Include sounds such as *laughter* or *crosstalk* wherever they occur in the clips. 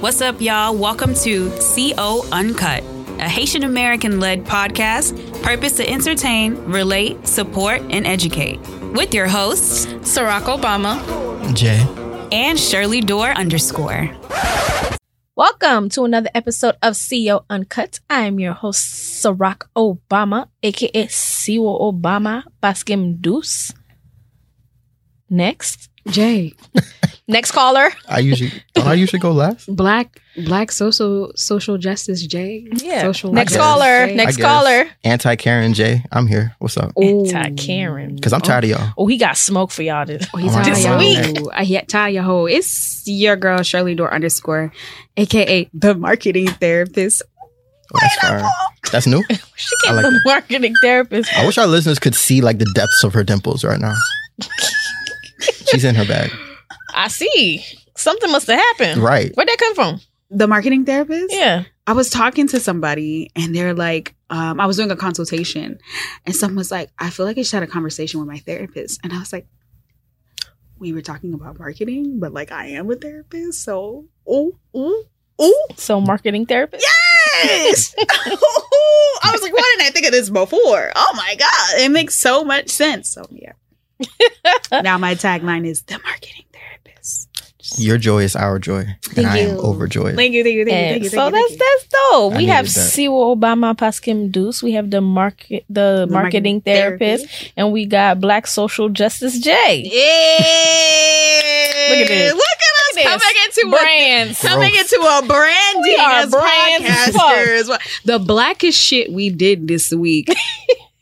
What's up, y'all? Welcome to CO Uncut, a Haitian American led podcast, purpose to entertain, relate, support, and educate. With your hosts, Ciroc Obama. Jay. and Shirley Dor underscore. Welcome to another episode of CO Uncut. I am your host, Ciroc Obama, aka Siwo Obama Baskim Deuce. Next. Jay, *laughs* Next caller. I usually don't I usually go last? *laughs* black black social social justice Jay. Yeah. Social Next caller. Jay. Next caller. Anti Karen J. I'm here. What's up? Anti Karen. Because I'm tired of y'all. Oh, he got smoke for y'all this, Oh, he's Oh, this tired week. I hit tired of your hoe. It's your girl Shirley Dor underscore, aka the marketing therapist. Oh, that's fire. That's new. *laughs* She I came like the that. marketing therapist. I wish our listeners could see like the depths of her dimples right now. *laughs* She's in her bag. I see. Something must have happened. Right. Where'd that come from? The marketing therapist. Yeah. I was talking to somebody and they're like, um, I was doing a consultation, and someone was like, I feel like I should have a conversation with my therapist, and I was like. We were talking about marketing, but like I am a therapist, so oh, oh, oh, So marketing therapist? Yes. *laughs* *laughs* I was like, why didn't I think of this before? Oh my god, it makes so much sense. So yeah. *laughs* now my tagline is the marketing therapist. Your joy is our joy. And Thank I am overjoyed. Thank you, thank you, thank you, And thank you. so thank you, that's thank you. that's dope. I We have needed that. Siwa Obama Paskim Deuce. We have the market the, The marketing, marketing therapist, and we got Black Social Justice J. Yeah. Look at this. Look at us Look at coming this. into Brands. a coming into a branding We are as brands as podcasters. The blackest shit we did this week *laughs*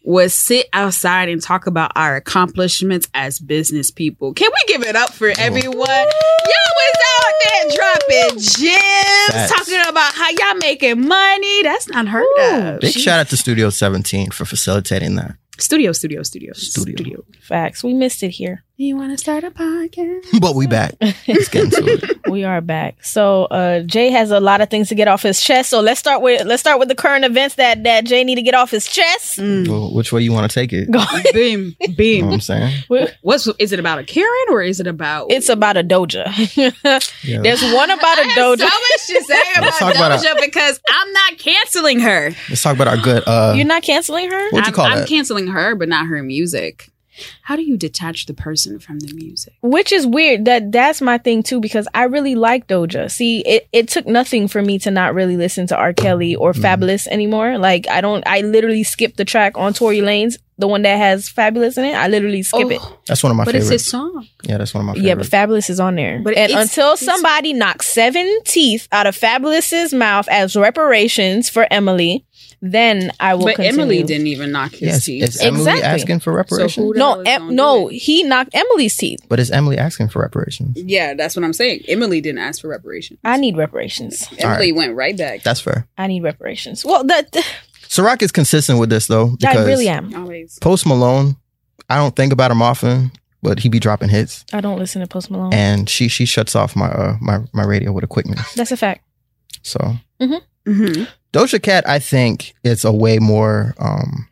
was sit outside and talk about our accomplishments as business people. Can we give it up for everyone? Y'all was out there dropping gems, Facts. talking about how y'all making money. That's not heard of. Big shout out to Studio 17 for facilitating that. Studio, Studio, studio, studio, Studio. Facts. We missed it here. You want to start a podcast? But we back. Let's get into it. *laughs* We are back. So uh Jay has a lot of things to get off his chest. So let's start with let's start with the current events that that Jay need to get off his chest. Mm. Well, which way you want to take it? Go *laughs* Beam, You know beam. what I'm saying? What's is it about a Karen or is it about? It's about a doja. Yeah. *laughs* There's one about a I have doja. so much to say about Let's about Doja because I'm not canceling her. Let's talk about our good uh You're not canceling her? What'd you I'm, call I'm canceling her, but not her music. How do you detach the person from the music? Which is weird. That that's my thing too because I really like Doja. See, it, it took nothing for me to not really listen to R. Kelly or Mm-hmm. Fabolous anymore. Like I don't. I literally skip the track on Tory Lanez, the one that has Fabolous in it. I literally skip it. that's one of my but favorites. it's his song. yeah, that's one of my favorites. Yeah, but Fabolous is on there. But and it's- until it's- somebody knocks seven teeth out of Fabolous's mouth as reparations for Emily, then I will. But continue. Emily didn't even knock his yes, teeth. is Emily Exactly. asking for reparations? who the No, em- no, he knocked Emily's teeth. but is Emily asking for reparations? Yeah, that's what I'm saying. Emily didn't ask for reparations. I need reparations. Emily went right back. That's fair. I need reparations. Well, that Ciroc is consistent with this though. I really am. Always. Post Malone, I don't think about him often, but he be dropping hits. I don't listen to Post Malone. And she she shuts off my uh my, my radio with a quickness. That's a fact. So Mm-hmm. Doja Cat, I think it's a way more um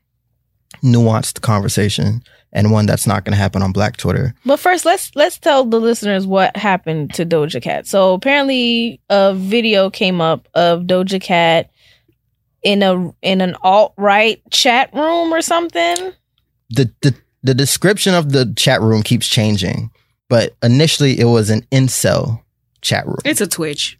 nuanced conversation and one that's not gonna happen on Black Twitter. But first, let's let's tell the listeners what happened to Doja Cat. So apparently, a video came up of Doja Cat in a in an alt right chat room or something. The the the description of the chat room keeps changing, but initially it was an incel chat room. It's a Twitch.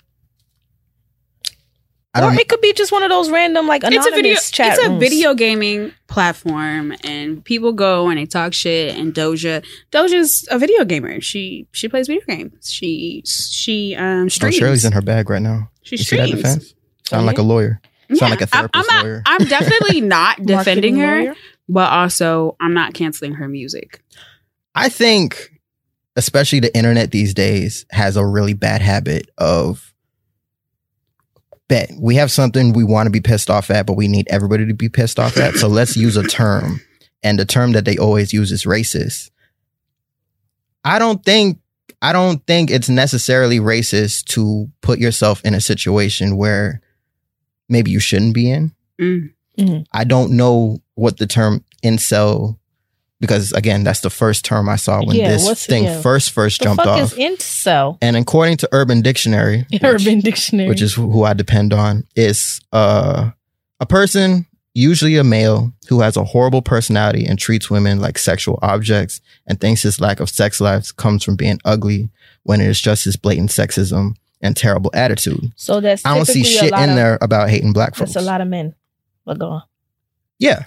I Or don't it could be just one of those random like anonymous It's a video. chat It's a rooms. video gaming platform, and people go and they talk shit. And Doja, Doja's a video gamer. She she plays video games. She she um Oh. Shirley's in her bag right now. she You see that streams. defense? Sound Oh, like a lawyer. Sound like a I'm- therapist I'm, not, lawyer. I'm definitely *laughs* not defending her, lawyer. but also I'm not canceling her music. I think, especially the internet these days, has a really bad habit of bet we have something we want to be pissed off at, but we need everybody to be pissed off at. So let's use a term, and the term that they always use is racist. I don't think I don't think it's necessarily racist to put yourself in a situation where maybe you shouldn't be in. Mm. Mhm. I don't know what the term incel because again, that's the first term I saw when Yeah, this thing yeah. first first The jumped fuck off. incel? and according to Urban Dictionary, *laughs* which- Urban Dictionary. which is who I depend on, is uh, a person, usually a male, who has a horrible personality and treats women like sexual objects and thinks his lack of sex lives comes from being ugly when it is just his blatant sexism and terrible attitude. so that's I don't see shit in of- there about hating black folks. That's a lot of men. But go on. Yeah.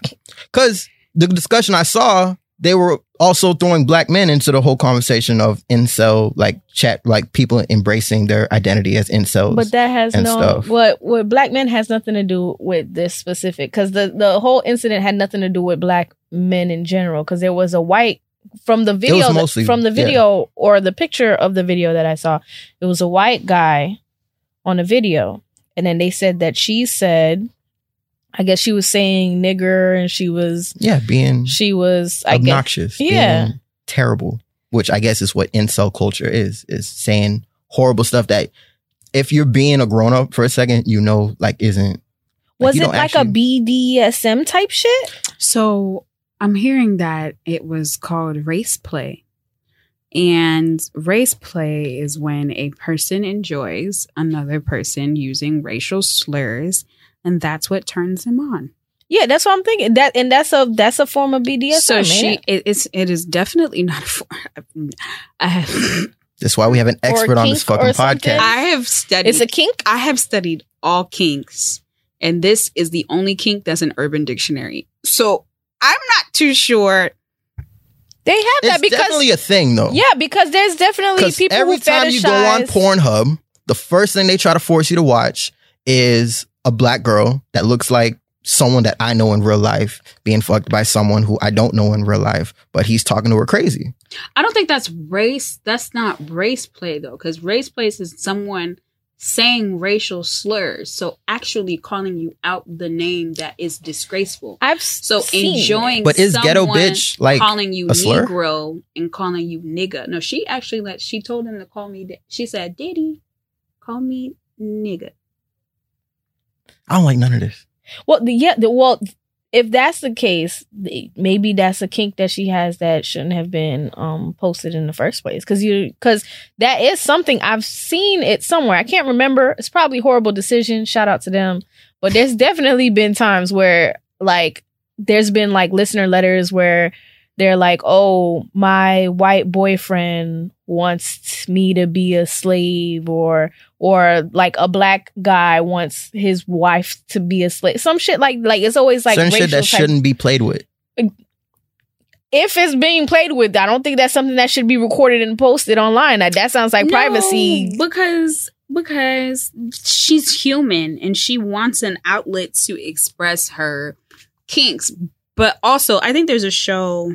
Because the discussion I saw, they were also throwing black men into the whole conversation of incel, like chat, like people embracing their identity as incels. But that has no stuff. what what black men has nothing to do with this specific because the the whole incident had nothing to do with black men in general because there was a white from the video mostly- from the yeah. video or the picture of the video that I saw it was a white guy on a video and then they said that she said I guess she was saying nigger and she was yeah, being she was I guess obnoxious. Yeah. being terrible, which I guess is what incel culture is, is saying horrible stuff that if you're being a grown up for a second, you know, like isn't. was you it like actually- a BDSM type shit So I'm hearing that it was called race play. And race play is when a person enjoys another person using racial slurs, and that's what turns him on. yeah that's what I'm thinking that and that's a that's a form of BDSM so she, it? it, it's it is definitely not. A, for- *laughs* I have, That's why we have an expert on this fucking podcast. I have studied. it's a kink I have studied all kinks, and this is the only kink that's an Urban Dictionary. So I'm not too sure. They have that because definitely a thing, though. yeah, because there's definitely people every who time you go on Pornhub, the first thing they try to force you to watch is a black girl that looks like someone that I know in real life being fucked by someone who I don't know in real life, but he's talking to her crazy. I don't think that's race. That's not race play though, because race play is someone saying racial slurs. So actually calling you out the name that is disgraceful. I've So seen enjoying, But is ghetto bitch like calling you a slur? Negro and calling you nigga. No, she actually let she told him to call me. She said, "Diddy, call me nigga." I don't like none of this. Well, the, yeah, the, well, if that's the case, maybe that's a kink that she has that shouldn't have been um posted in the first place. Because you, because that is something I've seen it somewhere. I can't remember. It's probably horrible decision. Shout out to them. But there's definitely been times where like there's been like listener letters where they're like, "Oh, my white boyfriend wants me to be a slave," or or like a black guy wants his wife to be a slave. Some shit like like it's always like Certain shit that type- shouldn't be played with. If it's being played with, I don't think that's something that should be recorded and posted online. That that sounds like No, privacy. because because she's human and she wants an outlet to express her kinks. But also, I think there's a show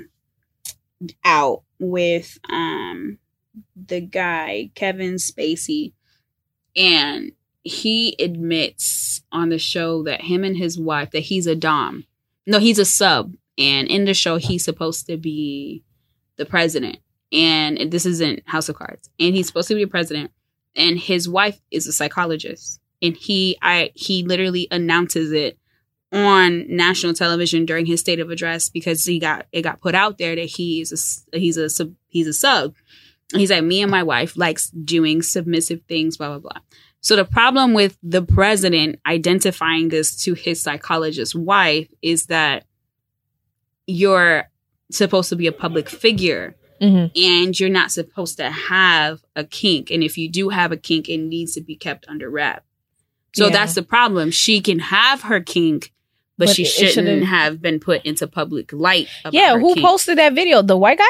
out with um the guy Kevin Spacey, and he admits on the show that him and his wife that he's a dom. No, he's a sub, and in the show he's supposed to be the president and this isn't House of Cards. And he's supposed to be a president, and his wife is a psychologist. And he, I, he literally announces it on national television during his state of address because he got it got put out there that he's is a he's a sub he's a sub. He's like me and my wife likes doing submissive things, blah blah blah. So the problem with the president identifying this to his psychologist wife is that you're supposed to be a public figure Mhm. and you're not supposed to have a kink. And if you do have a kink, it needs to be kept under wrap. So Yeah. that's the problem. She can have her kink, but, But she shouldn't shouldn't- have been put into public light. About Yeah, her who kink. posted that video? The white guy?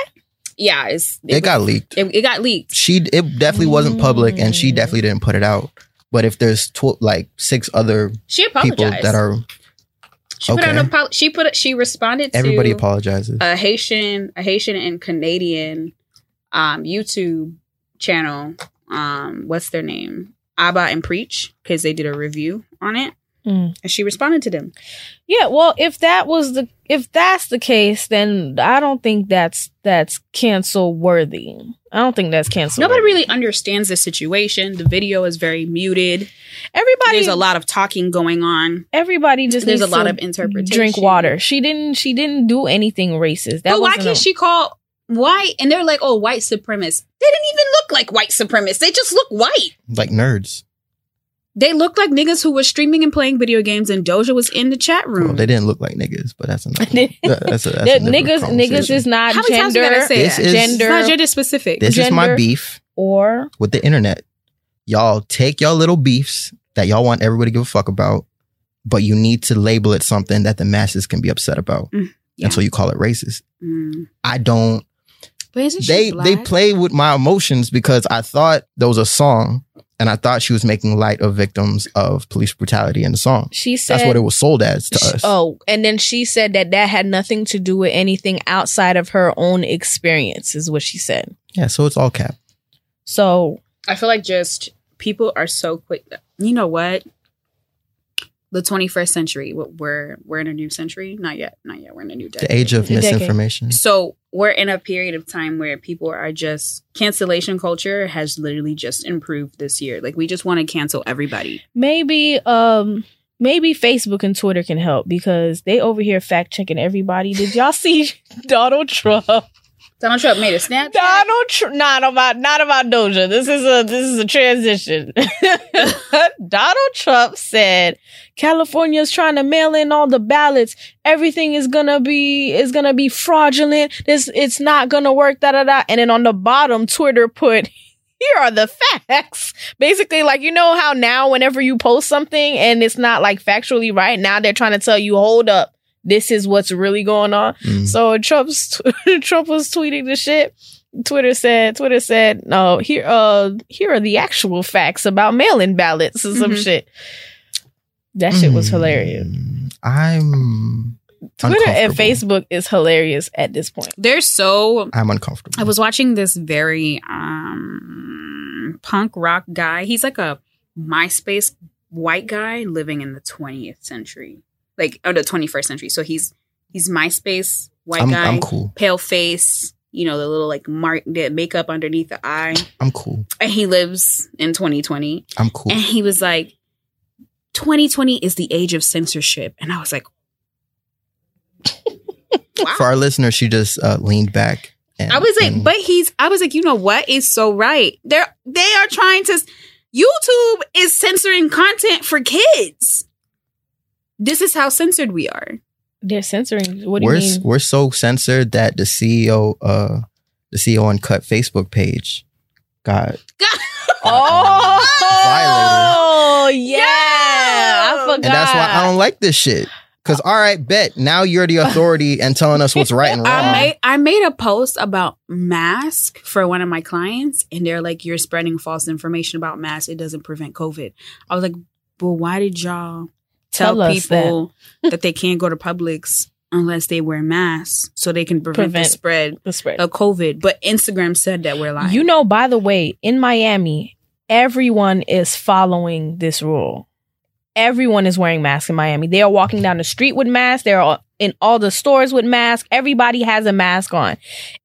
Yeah, it's It, got leaked. it, it got leaked. She it definitely wasn't public, and she definitely didn't put it out. But if there's tw- like six other She apologized. people that are she put out okay. an apo- she put it, she responded to everybody apologizes. a Haitian a Haitian and Canadian um YouTube channel. Um, what's their name? Abba and Preach because they did a review on it, Mm. and she responded to them. Yeah, well, if that was the if that's the case, then I don't think that's that's cancel worthy. I don't think that's cancel. Nobody worthy. really understands the situation. The video is very muted. Everybody everybody there's a lot of talking going on. everybody just There's a lot to of interpretation. drink water. She didn't she didn't do anything racist. That but why can't a- she call white? And they're like, oh, white supremacists. They didn't even look like white supremacists. They just look white. Like nerds. They looked like niggas who were streaming and playing video games, and Doja was in the chat room. Well, they didn't look like niggas, but that's enough. *laughs* They- That- that's a, that's The a niggas niggas is not How many times you gender gotta say This that? is- gender it's not gender specific. This is my beef or with the internet. Y'all take y'all little beefs that y'all want everybody to give a fuck about, but you need to label it something that the masses can be upset about. Mm, yeah. And so you call it racist. Mm. I don't But isn't she they they play with my emotions because I thought there was a song and I thought she was making light of victims of police brutality in the song. she said That's what it was sold as to us. Oh, and then she said that that had nothing to do with anything outside of her own experience, is what she said. Yeah, so it's all cap. So I feel like just people are so quick. You know what? The 21st century. We're we're in a new century. Not yet. Not yet. We're in a new decade. The age of The decade. misinformation. So we're in a period of time where people are just cancellation culture has literally just improved this year. Like we just want to cancel everybody. maybe um maybe Facebook and Twitter can help because they over here fact checking everybody. Did y'all see *laughs* Donald Trump? Donald Trump made a snap. Donald Trump not about not about Doja. This is a this is a transition. *laughs* Donald Trump said California's trying to mail in all the ballots. Everything is gonna be is gonna be fraudulent. This it's not gonna work. Da da da. And then on the bottom, Twitter put. Here are the facts. Basically, like you know how now whenever you post something and it's not like factually right, now they're trying to tell you, hold up, this is what's really going on. Mm. So Trump's *laughs* Trump was tweeting the shit. Twitter said Twitter said no here uh here are the actual facts about mail-in ballots or some Mhm. shit. That shit was Mm. hilarious. I'm Twitter and. Facebook is hilarious at this point. They're so I'm uncomfortable. I was watching this very um punk rock guy. He's like a MySpace white guy living in the 20th century. Like or the 21st century. So he's he's MySpace white I'm, guy, I'm cool. pale face, you know, the little like mark the makeup underneath the eye. I'm cool. And he lives in 2020. I'm cool. And he was like 2020 is the age of censorship. And I was like Wow. *laughs* For our listeners, she just uh, leaned back. And, I was like, and- but he's. I was like, you know what is so right? They're they are trying to. YouTube is censoring content for kids. This is how censored we are. They're censoring. What do we're you mean? we're so censored that the CEO uh the CO Uncut Facebook page got *laughs* Oh, yeah. I forgot. and that's why I don't like this shit. Cause all right, bet now you're the authority and telling us what's right and *laughs* wrong. I made I made a post about mask for one of my clients, and they're like, "You're spreading false information about masks. It doesn't prevent COVID." I was like, "Well, why did y'all tell, Tell people that. they can't go to Publix unless they wear masks so they can prevent, Prevent. the spread the spread. of COVID?" But Instagram said that we're lying. You know, by the way, in Miami, everyone is following this rule. Everyone is wearing masks in Miami. They are walking down the street with masks. They're all- in all the stores with masks. Everybody has a mask on.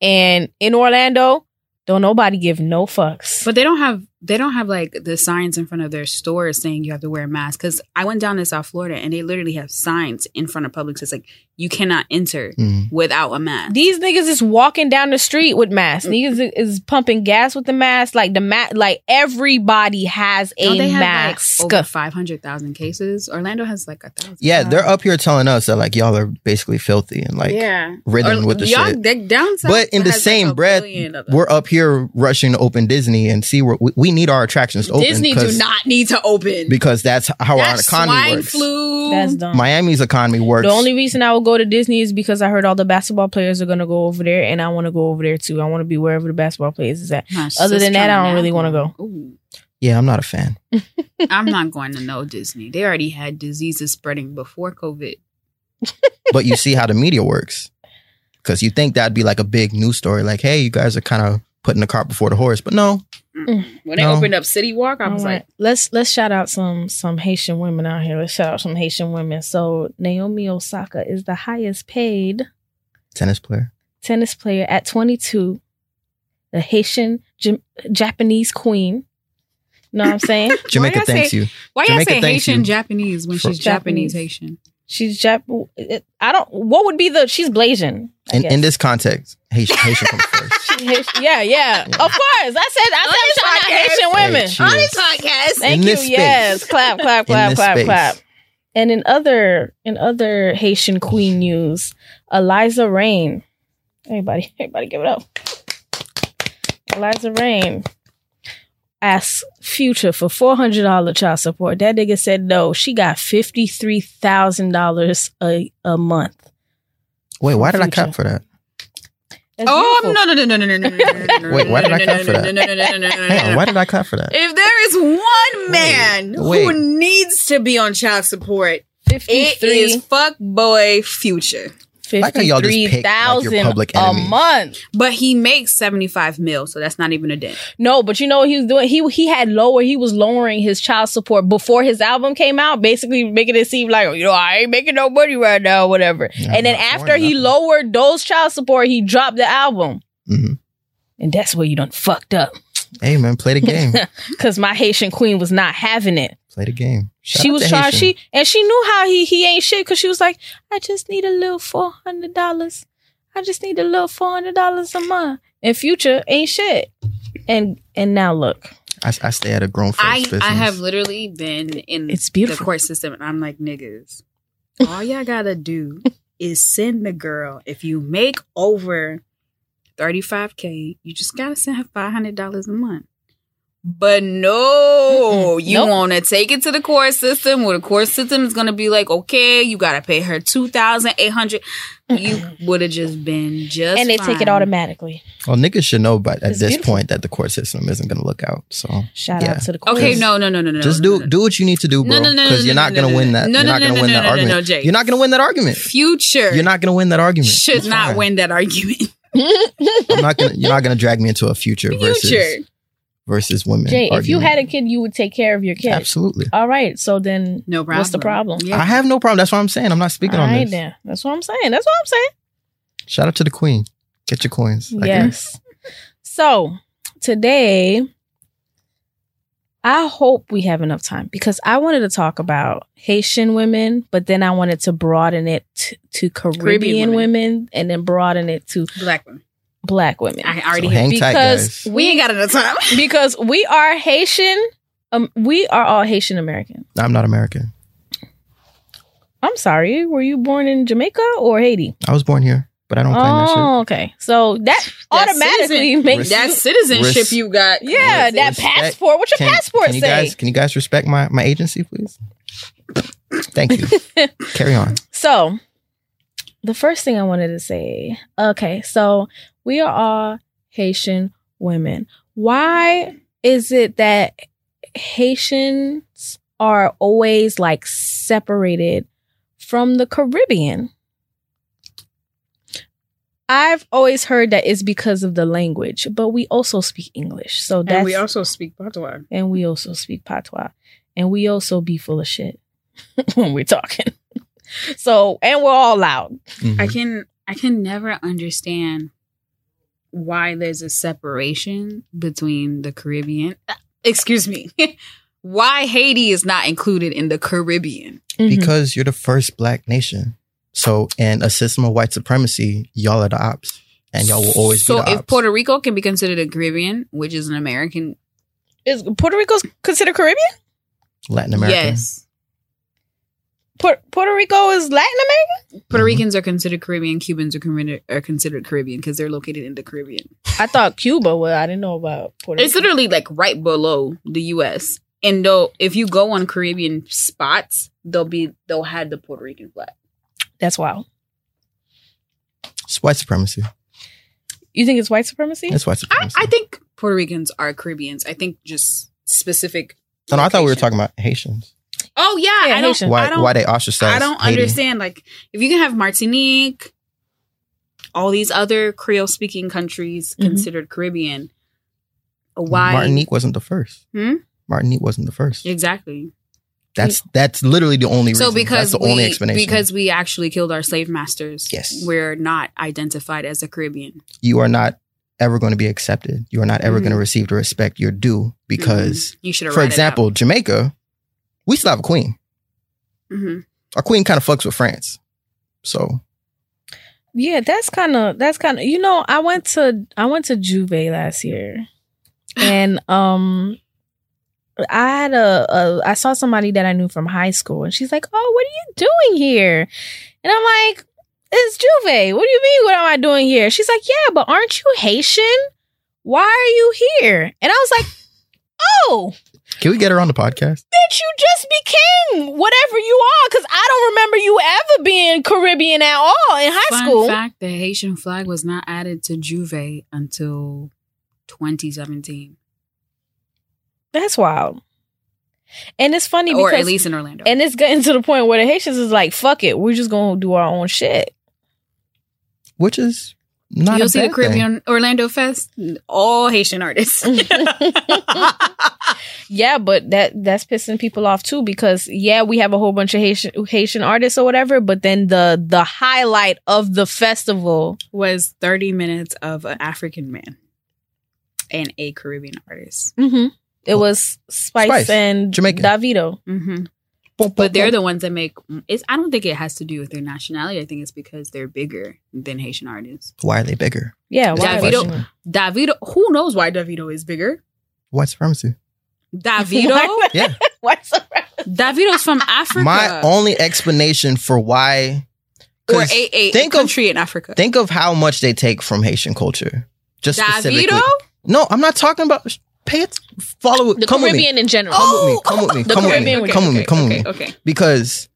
And in Orlando, don't nobody give no fucks. But they don't have they don't have like the signs in front of their stores saying you have to wear a mask. Because I went down to South Florida and they literally have signs in front of Publix. It's like you cannot enter Mm. without a mask. These niggas is walking down the street with masks. Mm. Niggas is pumping gas with the mask. Like the mask, like everybody has a Don't they have mask. like over five hundred thousand cases? Orlando has like a thousand. Yeah, they're up here telling us that like y'all are basically filthy and like yeah, ridden Or- with the y'all- shit. they- down south But in the has, like, same breath, billion of them. we're up here rushing to open Disney and see where we, we need our attractions to open Disney do not need to open. because that's how our economy swine works. flu. That's dumb. Miami's economy works. The only reason I would go to Disney is because I heard all the basketball players are going to go over there, and I want to go over there too. I want to be wherever the basketball players is at. My Other than that, I don't really wanna go. Ooh. yeah, I'm not a fan. *laughs* I'm not going to know Disney. They already had diseases spreading before COVID. *laughs* but you see how the media works because you think that'd be like a big news story like hey you guys are kind of putting the cart before the horse but no mm. When they No. opened up City Walk, I was All right. like, let's let's shout out some some Haitian women out here. Let's shout out some Haitian women. So Naomi Osaka is the highest paid tennis player tennis player at 22, the Haitian J- Japanese queen. You know what I'm saying? *laughs* Jamaica y'all thanks say- you. Why y'all say Haitian you. Japanese when For- she's Japanese Japanese. Haitian? She's Jap. I don't. What would be the? She's Blasian. In, in this context, Haitian, Haitian comes first. *laughs* Haitian- yeah, yeah, Of course. I said. I said I'm trying Haitian women. Hey, cheers. podcast. Thank In you. space. Yes. Clap, clap, clap, clap, space. clap. And in other in other Haitian queen news, Eliza Reign. Everybody, everybody, give it up. Eliza Reign asked Future for four hundred dollar child support. That nigga said no. She got fifty three thousand dollars a a month. Wait, why did I Future. clap for that? That's Oh beautiful. no no no no no no no no no! Wait, why did I clap for that? No no no no no no Hang on, why did I clap for that? If there is one man wait. who needs to be on child support, it 53 is fuck boy Future. Like how y'all just pick, like, 53,000 a enemies. month. But he makes seventy five mil, so that's not even a dent. No, but you know what he was doing? He he had lower, he was lowering his child support before his album came out, basically making it seem like, you know, I ain't making no money right now, whatever. Yeah, and then after he nothing. lowered those child support, he dropped the album. Mhm. And that's where you done fucked up. Hey man, play the game. *laughs* Cause my Haitian queen was not having it. Play the game. Shout she was trying, Haitian. she, and she knew how he, he ain't shit. Cause she was like, I just need a little $400. I just need a little $400 a month. And future ain't shit. And, and now look. I, I stay at a grown folks I business. I have literally been in It's the beautiful. court system, and I'm like niggas. All y'all gotta do *laughs* is send the girl. If you make over thirty five k, you just gotta send her five hundred dollars a month. But no, Mm-mm. you Nope. want to take it to the court system, where the court system is gonna be like, okay, you gotta pay her two thousand eight hundred. You would have just been just, and they take it automatically. Well, niggas should know, but at It's this beautiful. point, that the court system isn't going to look out. So Shout Yeah. out to the queen. Okay, no, no, no, no, no. just no, do no, no. do what you need to do, bro. No, no, no, no, Because you're not no, going to no, win that. No, You're no, not no, going to no, win no, that no, no, argument. no, Jay. You're not going to win that argument. Future You're not going to win that argument. should I'm not sorry. win that argument. I'm not going. to You're not going to drag me into a future versus Future. versus women. Jay, if you had a kid, you would take care of your kid. absolutely, All right. So then, No problem. what's the problem? Yeah. I have no problem. That's what I'm saying. I'm not speaking All on right, this. then. That's what I'm saying. That's what I'm saying. Shout out to the queen. Get your coins. I guess. yes. So today, I hope we have enough time because I wanted to talk about Haitian women, but then I wanted to broaden it t- to Caribbean, Caribbean women. women. and then broaden it to Black women. Black women. I already So hit. hang tight, because guys. We ain't got enough time. *laughs* because we are Haitian. Um, we are all Haitian American. I'm not American. I'm sorry. Were you born in Jamaica or Haiti? I was born here, but I don't claim that shit. Oh, okay. So that automatically citizen- makes That you, citizenship Res- you got. yeah, that Respect. passport. What's your Can, passport can you say? guys can you guys respect my my agency, please? Thank you. *laughs* Carry on. So, the first thing I wanted to say, okay, so we are all Haitian women. Why is it that Haitians are always like separated from the Caribbean? I've always heard that it's because of the language, but we also speak English. So that's And we also speak patois. and we also speak patois and we also be full of shit *laughs* when we're talking *laughs* so and we're all loud Mhm. I can I can never understand why there's a separation between the Caribbean. uh, Excuse me. *laughs* why Haiti is not included in the Caribbean? Mhm. because you're the first black nation. So, in a system of white supremacy, y'all are the ops, and y'all will always so be So if ops. Puerto Rico can be considered a Caribbean, which is an American, is puerto Rico considered caribbean Latin America, yes, Puerto, puerto rico is latin America. Puerto. Ricans are considered Caribbean. Cubans are, Caribbean, are considered Caribbean because they're located in the Caribbean. i thought cuba well i didn't know about puerto It's rico literally like right below the U.S. And though if you go on Caribbean spots, they'll be they'll have the Puerto Rican flag. that's wild it's white supremacy. you think it's white supremacy It's white I, supremacy. I think Puerto Ricans are Caribbeans. I think just specific. no, no, I thought we were location. talking about Haitians. Oh yeah, Yeah, I don't. Why I don't, why they ostracized? I don't Haiti. understand. Like if you can have Martinique, all these other Creole speaking countries Mhm. considered Caribbean. Why Martinique wasn't the first. Hmm? Martinique wasn't the first. exactly? That's that's literally the only reason. So because that's the we only explanation. because we actually killed our slave masters, Yes. we're not identified as a Caribbean. you are not ever going to be accepted. You are not ever Mhm. going to receive the respect you're due because, You should for example, Jamaica, we still have a queen. hmm Our queen kind of fucks with France. So Yeah, that's kind of that's kind of you know I went to I went to Juve last year, and um, I had a, a I saw somebody that I knew from high school, and she's like, "Oh, what are you doing here?" And I'm like, "It's Juve. What do you mean? What am I doing here?" She's like, "Yeah, but aren't you Haitian? Why are you here?" And I was like, "Oh." Can we get her on the podcast? bitch, you just became whatever you are. Cause I don't remember you ever being Caribbean at all in high Fun school. fact: the Haitian flag was not added to Juve until 2017, That's wild. And it's funny or because at least in Orlando. and it's getting to the point where the Haitians is like, fuck it, we're just gonna do our own shit. Which is not You'll a see the bad thing. Caribbean Orlando Fest, all Haitian artists. *laughs* *laughs* Yeah, but that that's pissing people off too because yeah, we have a whole bunch of Haitian Haitian artists or whatever, but then the the highlight of the festival was 30 minutes of an African man and a Caribbean artist. mhm, it was Spice, Spice, and Jamaican. Davido. hmm Boom, But boom, they're boom. the ones that make it's. I don't think it has to do with their nationality. I think it's because they're bigger than Haitian artists. Why are they bigger? Yeah, why Davido- wasn't? Davido, who knows why Davido is bigger? White supremacy. Davido, *laughs* Why- Yeah. *laughs* why so- Davido's from Africa, My only explanation for why. or 'cause a, a, think a of- country in Africa. Think of how much they take from Haitian culture. Just specifically. Davido, No, I'm not talking about. Pay it. Follow the come with me. Caribbean in general. Come with me. Come with me. The Come with me. Caribbean Come with me. Come with okay, me. Okay, Because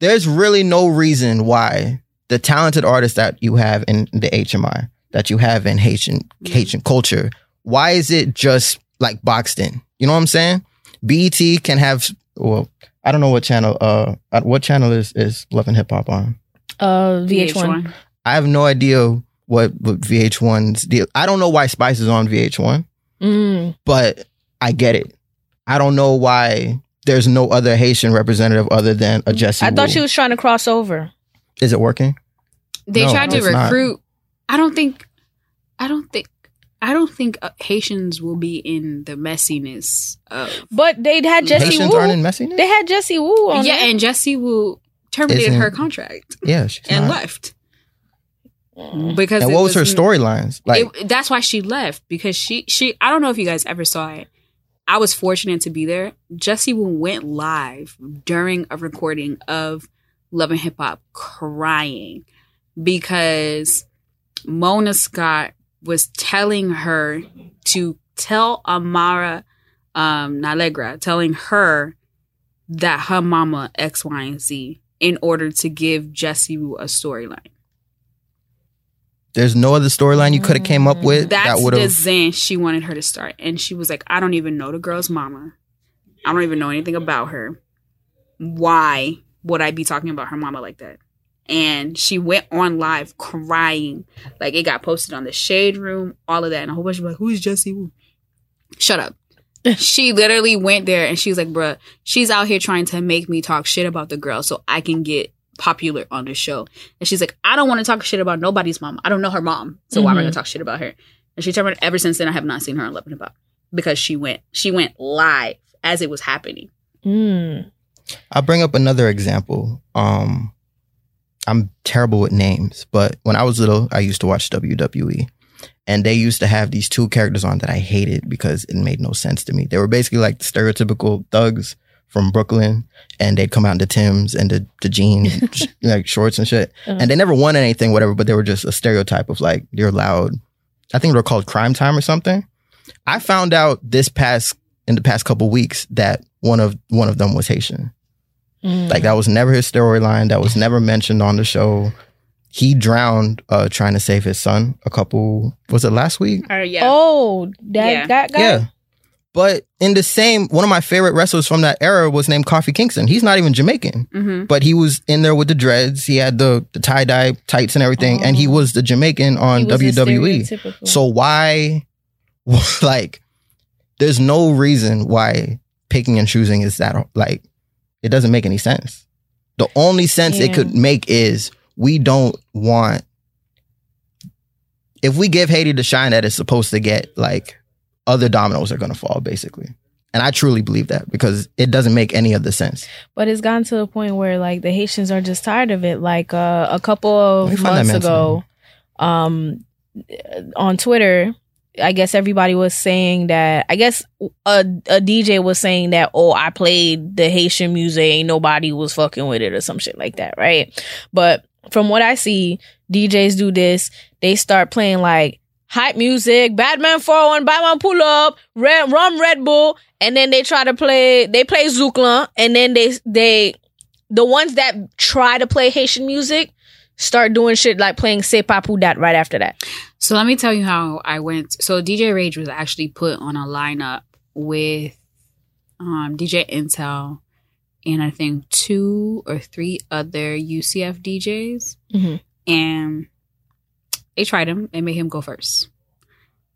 there's really no reason why the talented artists that you have in the HMI, that you have in Haitian Mhm. Haitian culture, why is it just like boxed in? You know what I'm saying? BET can have. Well, I don't know what channel. Uh, uh, what channel is is Love and Hip Hop on? Uh, VH1. VH1. I have no idea what, what VH1's deal. I don't know why Spice is on VH1, Mm. but I get it. I don't know why there's no other Haitian representative other than a Jesse. I thought she was trying to cross over. Is it working? They No, tried to it's not. recruit. I don't think. I don't think. I don't think uh, Haitians will be in the messiness of. But they had Jesse Haitians Wu. aren't in messiness. They had Jessie Woo on yeah, there. and Jessie Woo terminated Isn't- her contract yeah, she's and not. left. Because And what was her storylines? Like, it- that's why she left because she she I don't know if you guys ever saw it. I was fortunate to be there. Jessie Woo went live during a recording of Love and Hip Hop crying because Mona Scott was telling her to tell Amara um La Negra, telling her that her mama X, Y, and Z in order to give Jessie Woo a storyline. There's no other storyline you could have mm. came up with That's that would the have. Zen she wanted her to start. And she was like, I don't even know the girl's mama. I don't even know anything about her. Why would I be talking about her mama like that? And she went on live crying. Like it got posted on the shade room, all of that. And a whole bunch of like, who's Jessie Woo? Shut up. *laughs* she literally went there and she was like, bruh, she's out here trying to make me talk shit about the girl so I can get popular on the show. And she's like, I don't want to talk shit about nobody's mom. I don't know her mom. So why am I gonna talk shit about her? And she turned me ever since then I have not seen her on Love and Hip Hop. Because she went she went live as it was happening. Mm. I'll bring up another example. Um, I'm terrible with names, but when I was little, I used to watch WWE. And they used to have these two characters on that I hated because it made no sense to me. They were basically like stereotypical thugs from Brooklyn, and they'd come out into Tim's and the, the jeans, *laughs* like shorts and shit. Uh-huh. And they never won anything, whatever, but they were just a stereotype of like, you're loud. I think they were called Crime Time or something. I found out this past, in the past couple weeks, that one of one of them was Haitian. Mm. Like that was never his storyline. That was never mentioned on the show. He drowned uh trying to save his son a couple was it last week? Uh, yeah. Oh, that Yeah. that guy. Yeah. But in the same one of my favorite wrestlers from that era was named Kofi Kingston. He's not even Jamaican. hmm But he was in there with the dreads. He had the, the tie-dye tights and everything. And he Oh. was the Jamaican on He was a WWE. So why *laughs* like there's no reason why picking and choosing is that like it doesn't make any sense. The only sense it could make is we don't want if we give Haiti the shine that it's supposed to get, like other dominoes are gonna fall, basically. And I truly believe that because it doesn't make any other sense. But it's gotten to the point where like the Haitians are just tired of it. Like uh, a couple of months ago, um, on Twitter, I guess everybody was saying that. I guess a a DJ was saying that. Oh, I played the Haitian music. Ain't nobody was fucking with it or some shit like that, right? But from what I see, DJs do this. They start playing like hype music, Batman 401, Batman pull up, Red, Rum Red Bull, and then they try to play, they play Zoukla, and then they, they, the ones that try to play Haitian music start doing shit like playing Se Papu Dat right after that. So let me tell you how I went. So DJ Rage was actually put on a lineup with um, DJ Intel and I think two or three other UCF DJs. Mhm. And they tried him and made him go first.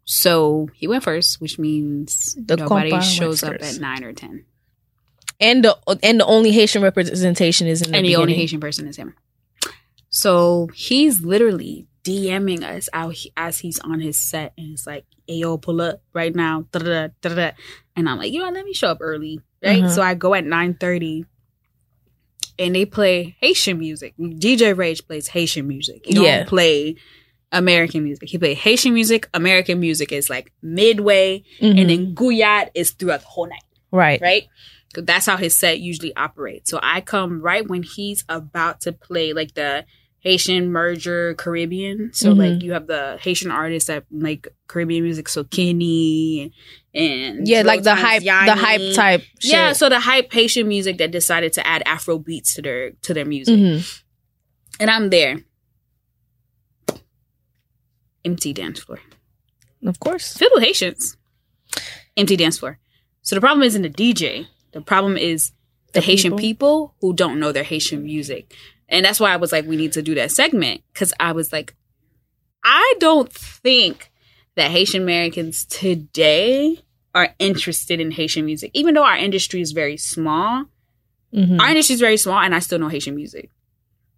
So he went first, which means The nobody shows up first. at nine or ten. And the, and the only Haitian representation is in the and the only. Haitian person is him. So he's literally DMing us out as he's on his set, and it's like, "Hey, yo, pull up right now." da-da-da, da-da-da. And I'm like, you know, let me show up early, right? Mhm. So I go at nine thirty, and they play Haitian music. DJ Rage plays Haitian music. He Yeah. don't play American music. He plays Haitian music. American music is like midway, Mhm. and then Guyad is throughout the whole night right. right? 'Cause That's how his set usually operates. So I come right when he's about to play like the Haitian merger Caribbean. So Mhm. like you have the Haitian artists that make Caribbean music, so Kenny and Yeah, like the hype, the hype type. Shit. Yeah, so the hype Haitian music that decided to add Afro beats to their to their music, Mhm. and I'm there. Empty dance floor of course. Fiddle Haitians. Empty dance floor. So the problem isn't the DJ. The problem is the, The Haitian people. people who don't know their Haitian music. And that's why I was like, we need to do that segment. Cause I was like, I don't think that Haitian Americans today are interested in Haitian music. Even though our industry is very small, Mhm. our industry is very small and I still know Haitian music.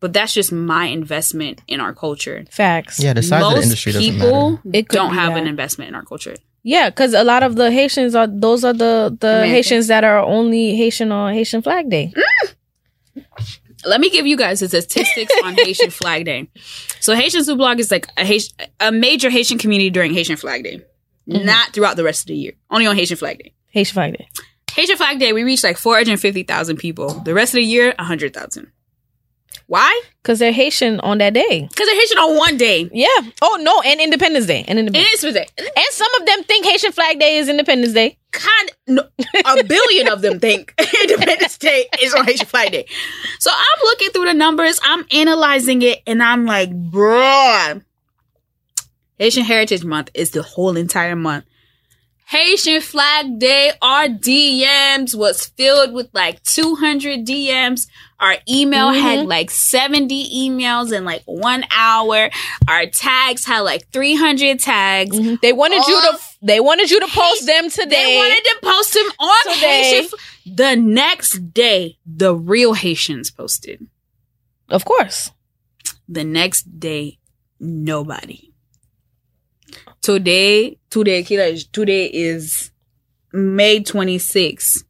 But that's just my investment in our culture. Facts. Yeah, the size of the Most industry doesn't people matter. It could don't have that. an investment in our culture. Yeah, because a lot of the Haitians are those are the the American. Haitians that are only Haitian on Haitian Flag Day. let me give you guys the statistics on *laughs* Haitian Flag Day. So Haitian Zoo Blog is like a Haitian, a major Haitian community during Haitian Flag Day, Mhm. not throughout the rest of the year. Only on Haitian Flag Day. Haitian Flag Day. Haitian Flag Day, we reached like four hundred fifty thousand people. The rest of the year, hundred thousand. Why? Because they're Haitian on that day. Because they're Haitian on one day. Yeah. Oh no, and Independence Day. And Independence. for. And some of them think Haitian Flag Day is Independence Day. kind no, a billion of them think *laughs* Independence Day is on Haitian Flag Day. So I'm looking through the numbers, I'm analyzing it, and I'm like, bruh. Haitian Heritage Month is the whole entire month. Haitian Flag Day, our DMs was filled with like 200 DMs. Our email had like 70 emails in like one hour. Our tags had like 300 tags. Mhm. They wanted you to. They wanted you to post them today. They wanted to post them on Today. Haitian. F- The next day, the real Haitians posted. of course. The next day, nobody. Today, today, today is May 26th.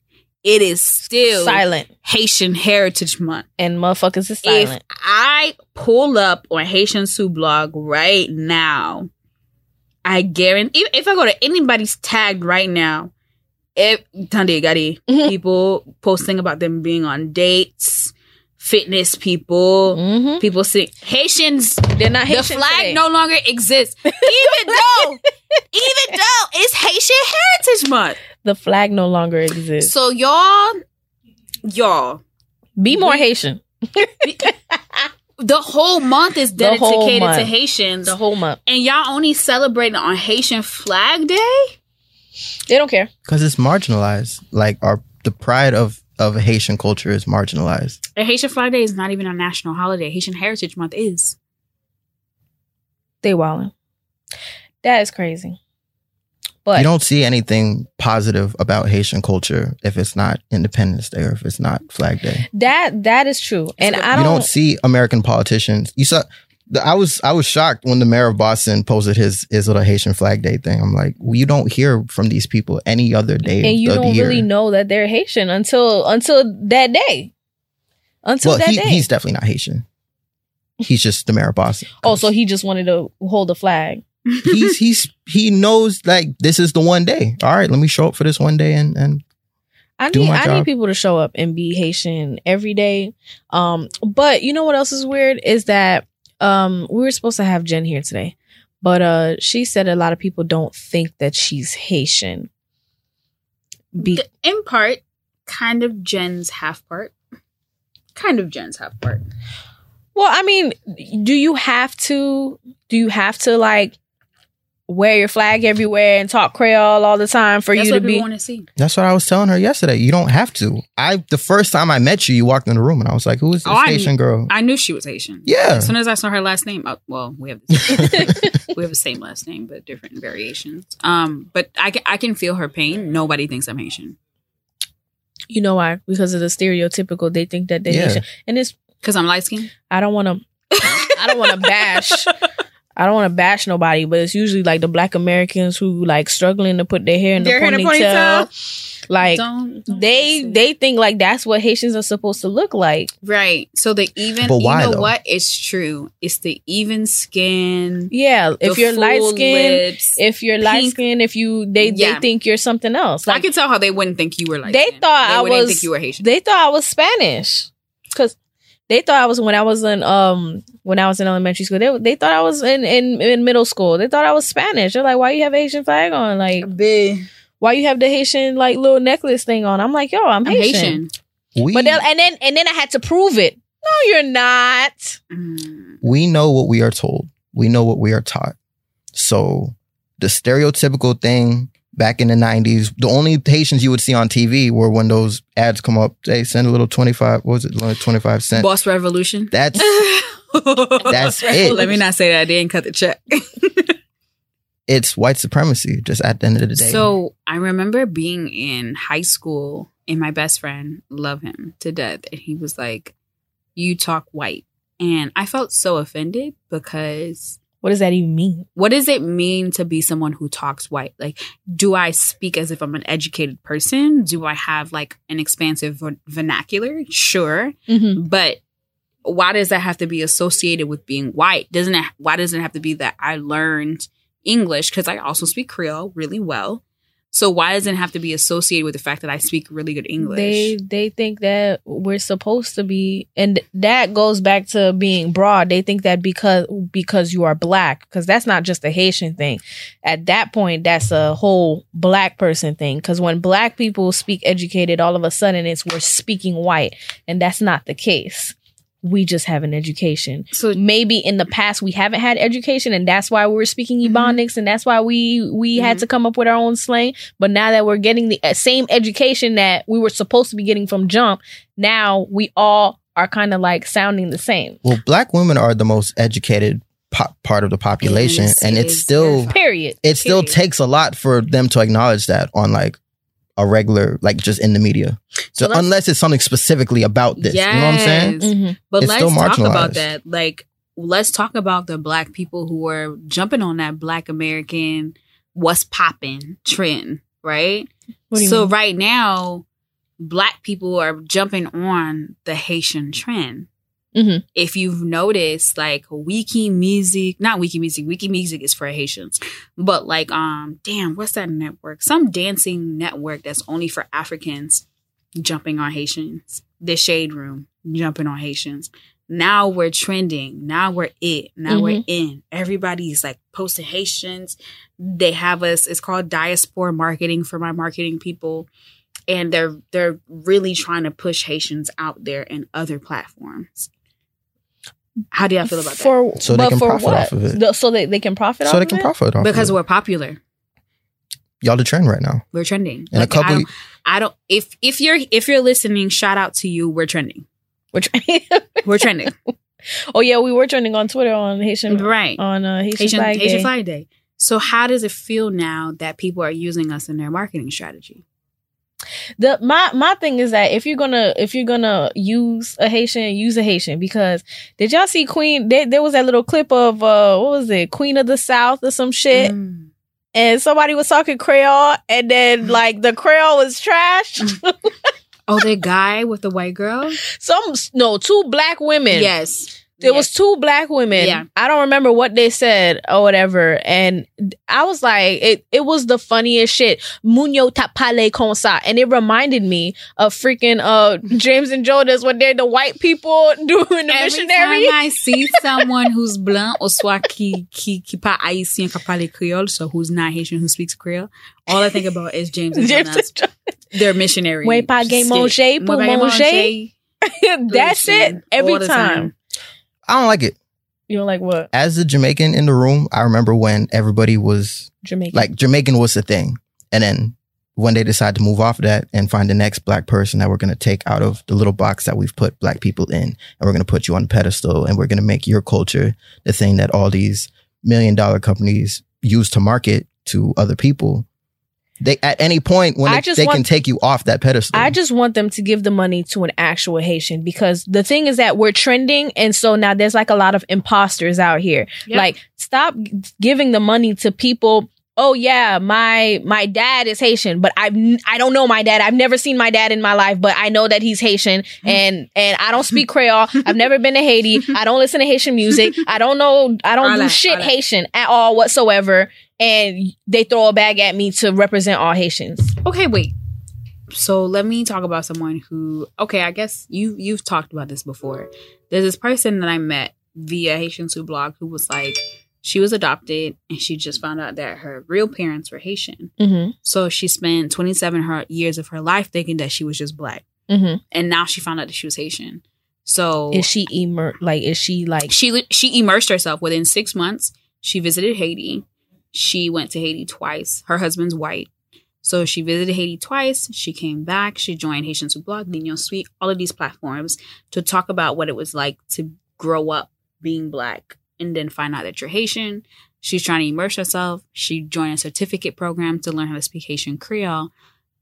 It is still Silent. Haitian Heritage Month. And motherfuckers is silent. If I pull up on Haitian Sue blog right now, I guarantee if, if I go to anybody's tag right now, if Tande Gadi, Mhm. people posting about them being on dates, fitness people, Mhm. people saying Haitians They're not Haitian the flag today. no longer exists. Even *laughs* though even though it's Haitian Heritage Month. The flag no longer exists. So y'all y'all Be more we- Haitian. *laughs* the whole month is The whole dedicated to. Haitians. The whole month. and y'all only celebrating on Haitian Flag Day? They don't care. Because it's marginalized. Like our the pride of of Haitian culture is marginalized. And Haitian Flag Day is not even a national holiday. Haitian Heritage Month is. They wildin'. That is crazy. But you don't see anything positive about Haitian culture if it's not Independence Day or if it's not Flag Day. that that is true. And I don't, you don't see American politicians. You saw The- I was I was shocked when the mayor of Boston posted his his little Haitian Flag Day thing. I'm like, well, you don't hear from these people any other day and you don't year. really know that they're Haitian until until that day. Until well, that he, day. he's definitely not Haitian. He's just the mayor of Boston. oh, so he just wanted to hold a flag. *laughs* he's he's he knows like this is the one day. All right, let me show up for this one day and and I Do need I need people to show up and be Haitian every day. Um, but you know what else is weird is that um we were supposed to have Jen here today, but uh she said a lot of people don't think that she's Haitian. Be- in part, kind of Jen's half part. Kind of Jen's half part. well, I mean, do you have to do you have to like wear your flag everywhere and talk Creole all the time for That's you what to people be want to see. that's what I was telling her yesterday. You don't have to. I the first time I met you, you walked in the room and I was like, "Who is this Oh, I- Haitian girl?" I knew she was Haitian. Yeah. As soon as I saw her last name, uh, well, we have the *laughs* we have the same last name but different variations. Um, but I can I can feel her pain. Nobody thinks I'm Haitian You know why? Because of the stereotypical they think that they're Yeah. Haitian. And it's because I'm light skinned. I don't want to I don't want to bash. *laughs* I don't want to bash nobody, but it's usually like the Black Americans who like struggling to put their hair in the Their hair in a ponytail. Like Don't, don't they they think like that's what Haitians are supposed to look like. right. So the even But why, you know though? what? It's true. It's the even skin. Yeah, if you're light full skinned, lips. if you're light pink. skinned, if you they Yeah. they think you're something else. I Like can tell how they wouldn't think you were like. They thought I wouldn't was- think you were Haitian. they thought I was Spanish because they thought I was when I was in um when I was in elementary school. They they thought I was in in, in middle school. They thought I was Spanish. They're like, why you have Asian flag on? Like Big. why you have the Haitian like little necklace thing on? I'm like, yo, I'm I'm Haitian. Haitian. we But then, and then and then I had to prove it. No, you're not. Mm. we know what we are told. We know what we are taught. So the stereotypical thing back in the 90s, the only Haitians you would see on TV were when those ads come up, they send a little 25, what was it, 25 cent. Boss revolution. That's *laughs* That's it. Let me not say that. I didn't cut the check. *laughs* it's white supremacy just at the end of the day. So I remember being in high school and my best friend, love him to death, and he was like, You talk white. And I felt so offended because What does that even mean? what does it mean to be someone who talks white? Like, do I speak as if I'm an educated person? Do I have like an expansive ver- vernacular? Sure. Mm-hmm. But why does that have to be associated with being white? Doesn't it? Why doesn't it have to be that I learned English because I also speak Creole really well? So why doesn't it have to be associated with the fact that I speak really good English? They they think that we're supposed to be, and that goes back to being broad. They think that because because you are black, because that's not just a Haitian thing. At that point, that's a whole black person thing. Because when black people speak educated, all of a sudden it's we're speaking white, and that's not the case. We just have an education. so maybe in the past we haven't had education and that's why we were speaking Mhm. ebonics and that's why we we had Mhm. to come up with our own slang but now that we're getting the uh, same education that we were supposed to be getting from jump now we all are kind of like sounding the same well, black women are the most educated po- part of the population, Yes, and it it's is still verified. period it still takes a lot for them to acknowledge that on like a regular, like just in the media. So So unless it's something specifically about this, you know what I'm saying? Yes. Mhm. But It's let's still talk about that. Like, let's talk about the black people who are jumping on that black American what's popping trend, right? What do you So mean? right now, black people are jumping on the Haitian trend. Mhm. If you've noticed, like Wiki Music, not Wiki Music, Wiki Music is for Haitians, but like, um, damn, what's that network? Some dancing network that's only for Africans jumping on Haitians. The Shade Room jumping on Haitians. Now we're trending. Now we're it. Now we're in. Everybody's like posting Haitians. They have us. It's called diaspora marketing for my marketing people, and they're they're really trying to push Haitians out there in other platforms. How do y'all feel about that? for So they but can for profit what? off of it. The- so they, they can profit So off they can it? profit off Because of we're popular. y'all the trend right now. We're trending. In a couple, I don't, I don't. If if you're if you're listening, shout out to you. We're trending. Which- *laughs* We're trending. oh yeah we were trending on twitter on haitian right. on uh, haitian, Haitian flag Haitian Flag Day. So how does it feel now that people are using us in their marketing strategy? The my my thing is that if you're gonna if you're gonna use a Haitian, use a Haitian because did y'all see Queen? There, there was that little clip of uh what was it, Queen of the South or some shit, Mm. and somebody was talking Creole, and then like the Creole was trash. *laughs* Oh, the guy with the white girl? some no two black women. Yes. There was two black women. Yeah. I don't remember what they said or whatever. And I was like, it, it was the funniest shit. Muño tapale con sa. And it reminded me of freaking uh *laughs* James and Jonas when they're the white people *laughs* doing the Every missionary. time I *laughs* see someone who's blanc or qui, qui pas haïtien, qui parle Creole, so who's not Haitian, who speaks Creole, all I think about is James and James Jonas. and Jonas. Their missionary. Mwen pa gen skit. manger pou Mwen pa gen manger. That's it. Every the time. I don't like it. You don't like what? As a Jamaican in the room, I remember when everybody was Jamaican. like Jamaican was the thing. And then when they decide to move off of that and find the next black person that we're going to take out of the little box that we've put black people in, and we're going to put you on a pedestal, and we're going to make your culture the thing that all these million dollar companies use to market to other people. They at any point when I they, just they can take you off that pedestal. I just want them to give the money to an actual Haitian because the thing is that we're trending. And so now there's like a lot of imposters out here. Yep. Like, stop giving the money to people. Oh yeah, my my dad is Haitian, but I I don't know my dad. I've never seen my dad in my life, but I know that he's Haitian, mm. and and I don't speak Creole. *laughs* I've never been to Haiti. I don't listen to Haitian music. I don't know. I don't All do that, shit. Haitian at all whatsoever. And they throw a bag at me to represent all Haitians. Okay, wait. So let me talk about someone who okay, I guess you you've talked about this before. There's this person that I met via Haitians Who blog who was like she was adopted and she just found out that her real parents were Haitian. Mm-hmm. So she spent 27 her years of her life thinking that she was just black. Mm-hmm. And now she found out that she was Haitian. So Is she immer like is she like she she immersed herself within six months. She visited Haiti. She went to Haiti twice. Her husband's white. So she visited Haiti twice. She came back. She joined Haitians Who Blog, Nino Suite, all of these platforms to talk about what it was like to grow up being black and then find out that you're Haitian. She's trying to immerse herself. She joined a certificate program to learn how to speak Haitian Creole.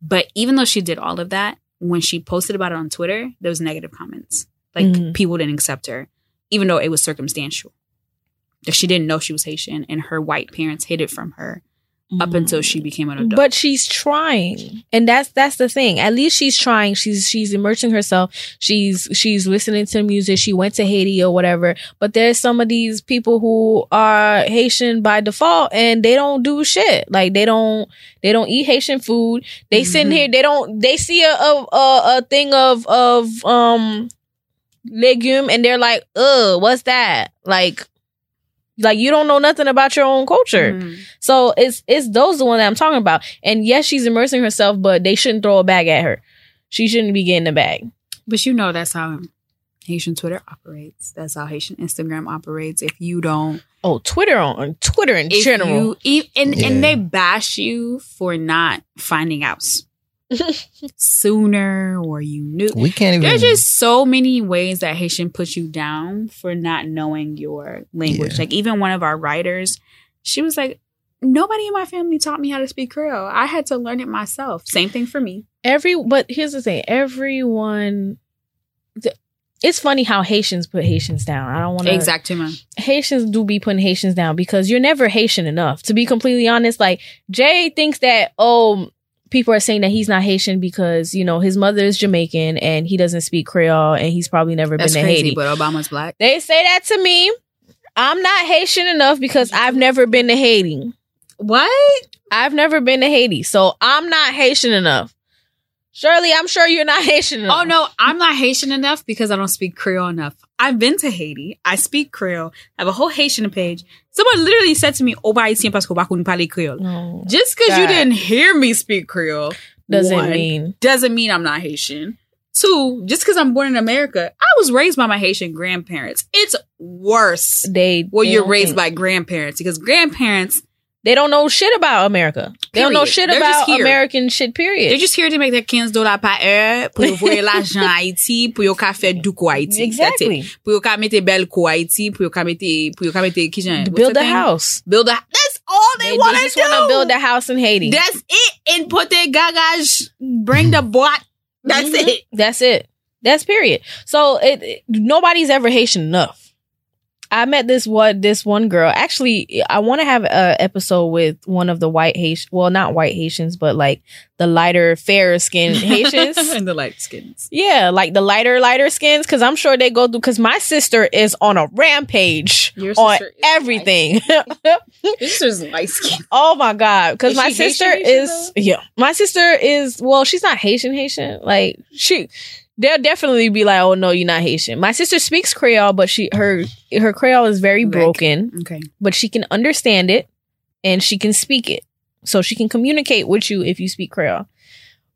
But even though she did all of that, when she posted about it on Twitter, there was negative comments. Like Mhm. people didn't accept her, even though it was circumstantial. That she didn't know she was Haitian and her white parents hid it from her up until she became an adult. But she's trying. And that's that's the thing. At least she's trying. She's she's immersing herself. She's she's listening to music. She went to Haiti or whatever. But there's some of these people who are Haitian by default and they don't do shit. Like they don't they don't eat Haitian food. They sitting Mhm. here, they don't they see a a, a, a thing of of um legume and they're like, ugh, what's that? Like like you don't know nothing about your own culture. Mhm. So it's it's those the one that I'm talking about. And yes, she's immersing herself, but they shouldn't throw a bag at her. She shouldn't be getting a bag. But you know that's how Haitian Twitter operates. That's how Haitian Instagram operates. If you don't Oh, Twitter on Twitter in if general. you e- and Yeah. and they bash you for not finding out s- *laughs* sooner or you knew we can't even. There's just so many ways that Haitian puts you down for not knowing your language. Yeah. Like even one of our writers, she was like, "Nobody in my family taught me how to speak Creole. I had to learn it myself." Same thing for me. Every but here's the thing. Everyone th- it's funny how Haitians put Haitians down. I don't want to Exactement. Haitians do be putting Haitians down because you're never Haitian enough. To be completely honest, like Jay thinks that oh people are saying that he's not Haitian because you know his mother is Jamaican and he doesn't speak Creole and he's probably never That's been to crazy, Haiti. but Obama's black. They say that to me. I'm not Haitian enough because I've never been to Haiti. What? I've never been to Haiti, so I'm not Haitian enough. Shirley, I'm sure you're not *laughs* Haitian oh, enough. Oh no, I'm not Haitian enough because I don't speak Creole enough. I've been to Haiti. I speak Creole. I have a whole Haitian page. Someone literally said to me, "Oh, ba haïtien parce que ba koun parler Creole." No, Just because you didn't hear me speak Creole doesn't one, mean doesn't mean I'm not Haitian. Two, just because I'm born in America, I was raised by my Haitian grandparents. It's worse they. when they you're raised think- by grandparents because grandparents They don't know shit about America. They don't know shit They're about. American shit. Period. they're just here to make their 15 dollars par heure pour *laughs* voyer l'argent à Haïti pour yo ka faire du ko Haïti. Exactly. Pour yo ka mette belle ko Haïti pour yo ka mette pour yo ka mette ki jan- To what's build the a thing? house. Build a that's all they, They, want to do. They just want to build a house in Haiti. That's it. And put their gagas, bring the boat. That's Mhm. it. That's it. That's period. So it, it- nobody's ever Haitian enough. I met this one this one girl. Actually, I want to have a episode with one of the white Haitian. Well, not white Haitians, but like the lighter, fairer skinned *laughs* Haitians. and the light skins. yeah, like the lighter, lighter skins. Because I'm sure they go through. Because my sister is on a rampage Your on everything. This *laughs* is light skin. Oh my god! Because my sister Haitian, Haitian, is yeah, my sister is well, she's not Haitian Haitian. Like she, they'll definitely be like, oh no, you're not Haitian. My sister speaks Creole, but she her her Creole is very broken, Okay. but she can understand it and she can speak it, so she can communicate with you if you speak Creole.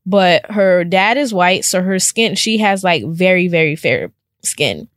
But her dad is white, so her skin she has like very very fair skin.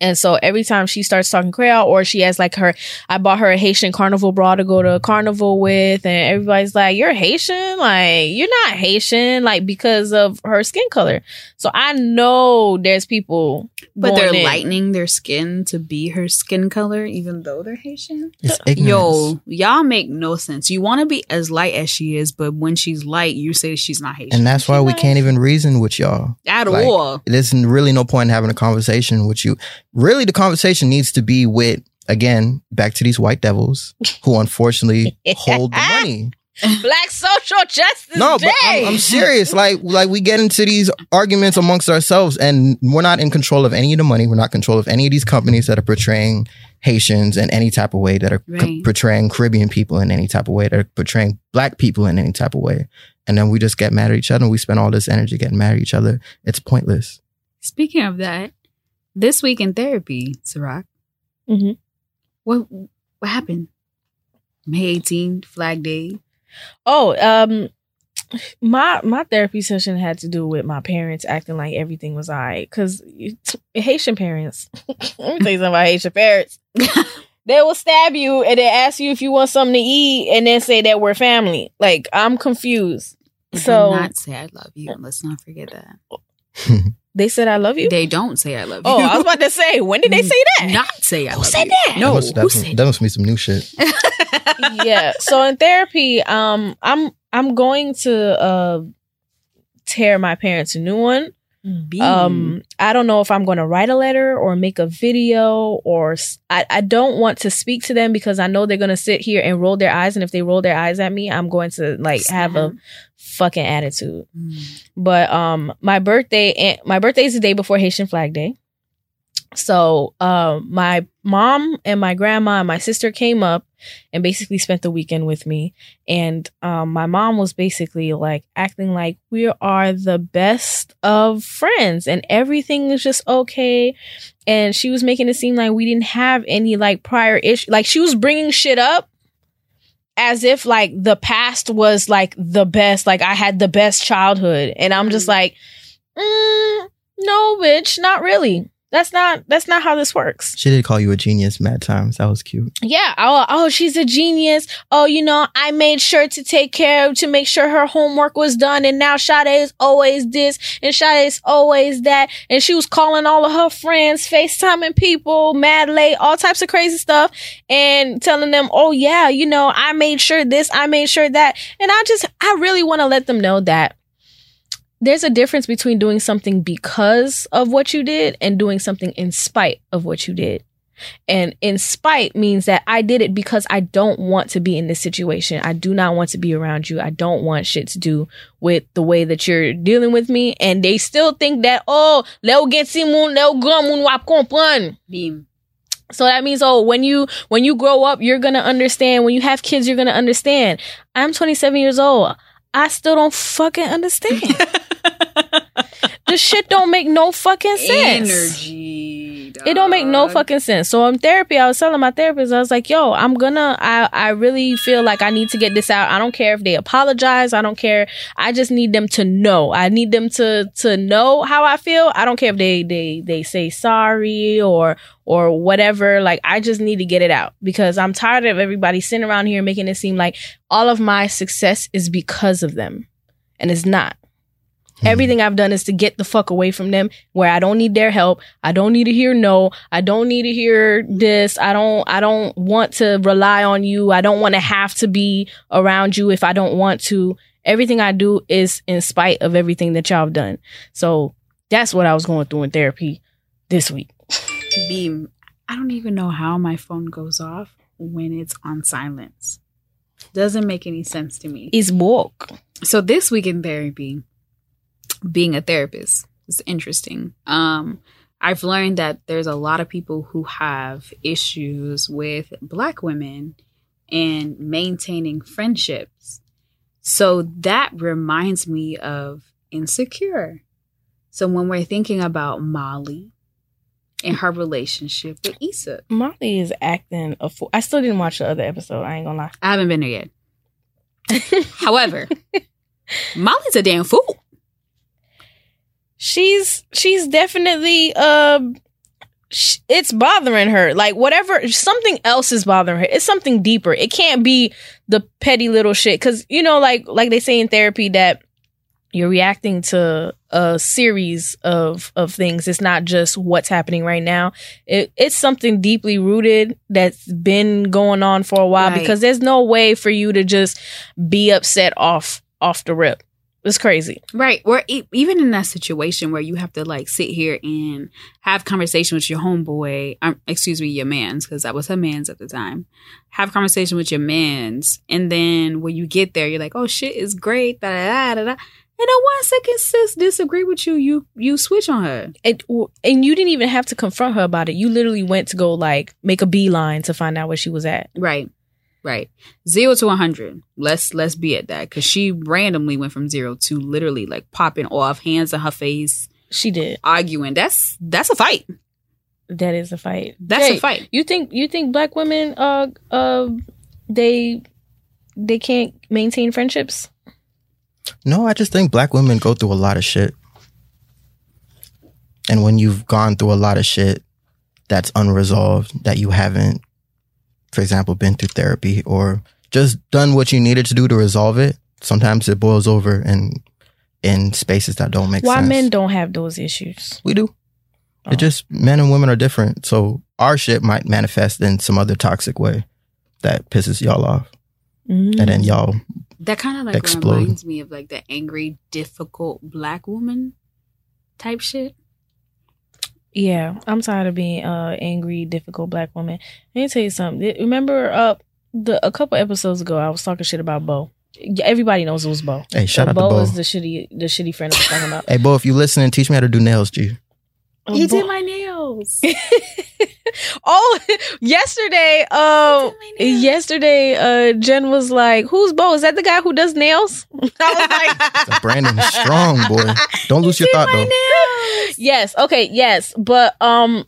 And so every time she starts talking Creole or she has like her, I bought her a Haitian carnival bra to go to a carnival with, and everybody's like, You're Haitian? Like, you're not Haitian, like because of her skin color. So I know there's people, But they're in. lightening their skin to be her skin color, even though they're Haitian. It's. Yo, y'all make no sense. You want to be as light as she is, but when she's light, you say she's not Haitian and that's why we can't even reason with y'all. at like- all. There's really no point in having a conversation with you. Really, the conversation needs to be with again back to these white devils who unfortunately hold the money. *laughs* Black social justice No, day. but I'm, I'm serious. Like, like we get into these arguments amongst ourselves, and we're not in control of any of the money. We're not in control of any of these companies that are portraying Haitians in any type of way, that are c- portraying Caribbean people in any type of way, that are portraying Black people in any type of way. And then we just get mad at each other. and We spend all this energy getting mad at each other. It's pointless. Speaking of that, this week in therapy, Ciroc, Mhm. what what happened? May 18th, Flag Day. Oh, um, my my therapy session had to do with my parents acting like everything was alright. Cause Haitian parents, *laughs* let me tell you something about Haitian parents. *laughs* they will stab you and then ask you if you want something to eat, and then say that we're family. Like I'm confused. They So- not say I love you. Let's not forget that. *laughs* They said I love you. They don't say I love you. oh, I was about to say, when did they say that? not say I Who love said you. that? No, that must, who must, said that must be some new shit. *laughs* yeah. So in therapy, um, I'm I'm going to uh tear my parents a new one. Bean. Um, I don't know if I'm going to write a letter or make a video or s- I, I don't want to speak to them because I know they're going to sit here and roll their eyes. And if they roll their eyes at me, I'm going to like have a fucking attitude. Mm. But um, my birthday my birthday is the day before Haitian Flag Day. So um, my mom and my grandma and my sister came up and basically spent the weekend with me. And um, my mom was basically like acting like we are the best of friends and everything is just okay. And she was making it seem like we didn't have any like prior issue. Like she was bringing shit up as if like the past was like the best. Like I had the best childhood. And I'm just like, mm, no, bitch, not really. That's not that's not how this works. She did call you a genius mad times. That was cute. Yeah. Oh, oh, she's a genius. Oh, you know, I made sure to take care of to make sure her homework was done. And now Sade is always this and Sade is always that. And she was calling all of her friends, FaceTiming people, mad late, all types of crazy stuff, and telling them, oh yeah, you know, I made sure this, I made sure that. And I just I really want to let them know that there's a difference between doing something because of what you did and doing something in spite of what you did. And in spite means that I did it because I don't want to be in this situation. I do not want to be around you. I don't want shit to do with the way that you're dealing with me. And they still think that, oh, leo si moun, leo gran moun wap kompran. Beam. So that means, oh, when you when you grow up, you're gonna understand. When you have kids, you're gonna understand. I'm 27 years old. I still don't fucking understand. *laughs* the shit don't make no fucking sense. Energy. It don't make no fucking sense. So in therapy, I was telling my therapist, I was like, yo, I'm gonna I I really feel like I need to get this out. I don't care if they apologize. I don't care. I just need them to know. I need them to to know how I feel. I don't care if they they they say sorry or or whatever. Like I just need to get it out because I'm tired of everybody sitting around here making it seem like all of my success is because of them. And it's not. Hmm. Everything I've done is to get the fuck away from them where I don't need their help. I don't need to hear no. I don't need to hear this. I don't, I don't want to rely on you. I don't want to have to be around you if I don't want to. Everything I do is in spite of everything that y'all have done. So that's what I was going through in therapy this week. Beam. I don't even know how my phone goes off when it's on silence. Doesn't make any sense to me. It's woke. So this week in therapy, being a therapist is interesting. Um, I've learned that there's a lot of people who have issues with black women and maintaining friendships. So that reminds me of insecure. So when we're thinking about Molly and her relationship with Issa, Molly is acting a fool. I still didn't watch the other episode. I ain't gonna lie. I haven't been there yet. *laughs* However, Molly's a damn fool. She's she's definitely um, sh- it's bothering her. Like whatever something else is bothering her. It's something deeper. It can't be the petty little shit. Because you know like like they say in therapy that you're reacting to a series of of things. It's not just what's happening right now. It, it's something deeply rooted that's been going on for a while Right. because there's no way for you to just be upset off off the rip it's crazy Right. Or e- even in that situation where you have to like sit here and have conversation with your homeboy, um, excuse me, your man's, because that was her man's at the time. Have conversation with your man's. And then when you get there, you're like, oh shit is great. Da, da, da, da, da. And then one second sis disagree with you, you you switch on her. it, and you didn't even have to confront her about it. You literally went to go like make a beeline to find out where she was at. Right. Right. Zero to 100. Let's let's be at that. Because she randomly went from zero to literally like popping off, hands in her face, She did. arguing. That's that's a fight. That is a fight. That's Jay, a fight. You think you think black women uh uh they they can't maintain friendships? No, I just think black women go through a lot of shit. And when you've gone through a lot of shit that's unresolved, that you haven't, for example, been through therapy or just done what you needed to do to resolve it, sometimes it boils over in in spaces that don't make Why sense. Why men don't have those issues? we do. Oh. It just men and women are different. So our shit might manifest in some other toxic way that pisses y'all off. Mm. And then y'all That kind of like Explode. reminds me of like the angry, difficult black woman type shit. Yeah, I'm tired of being uh angry, difficult black woman. Let me tell you something. Remember uh the a couple episodes ago I was talking shit about Bo. Everybody knows it was Bo. Hey, shout out to Bo Bo. is the shitty the shitty friend I was talking about. Hey Bo, if you listening, teach me how to do nails, G. He Bo- did my nails. Oh, *laughs* yesterday, um, He did my nails. yesterday, uh, Jen was like, "Who's Bo? Is that the guy who does nails?" *laughs* I was like, *laughs* So Brandon is strong, boy. Don't lose your thought though. nails. "Yes, okay, yes," but um,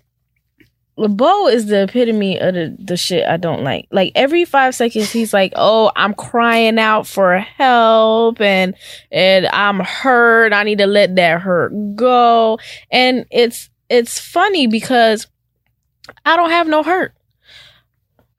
Bo is the epitome of the the shit I don't like. Like every five seconds, he's like, "Oh, I'm crying out for help, and and I'm hurt. I need to let that hurt go." And it's it's funny because I don't have no hurt.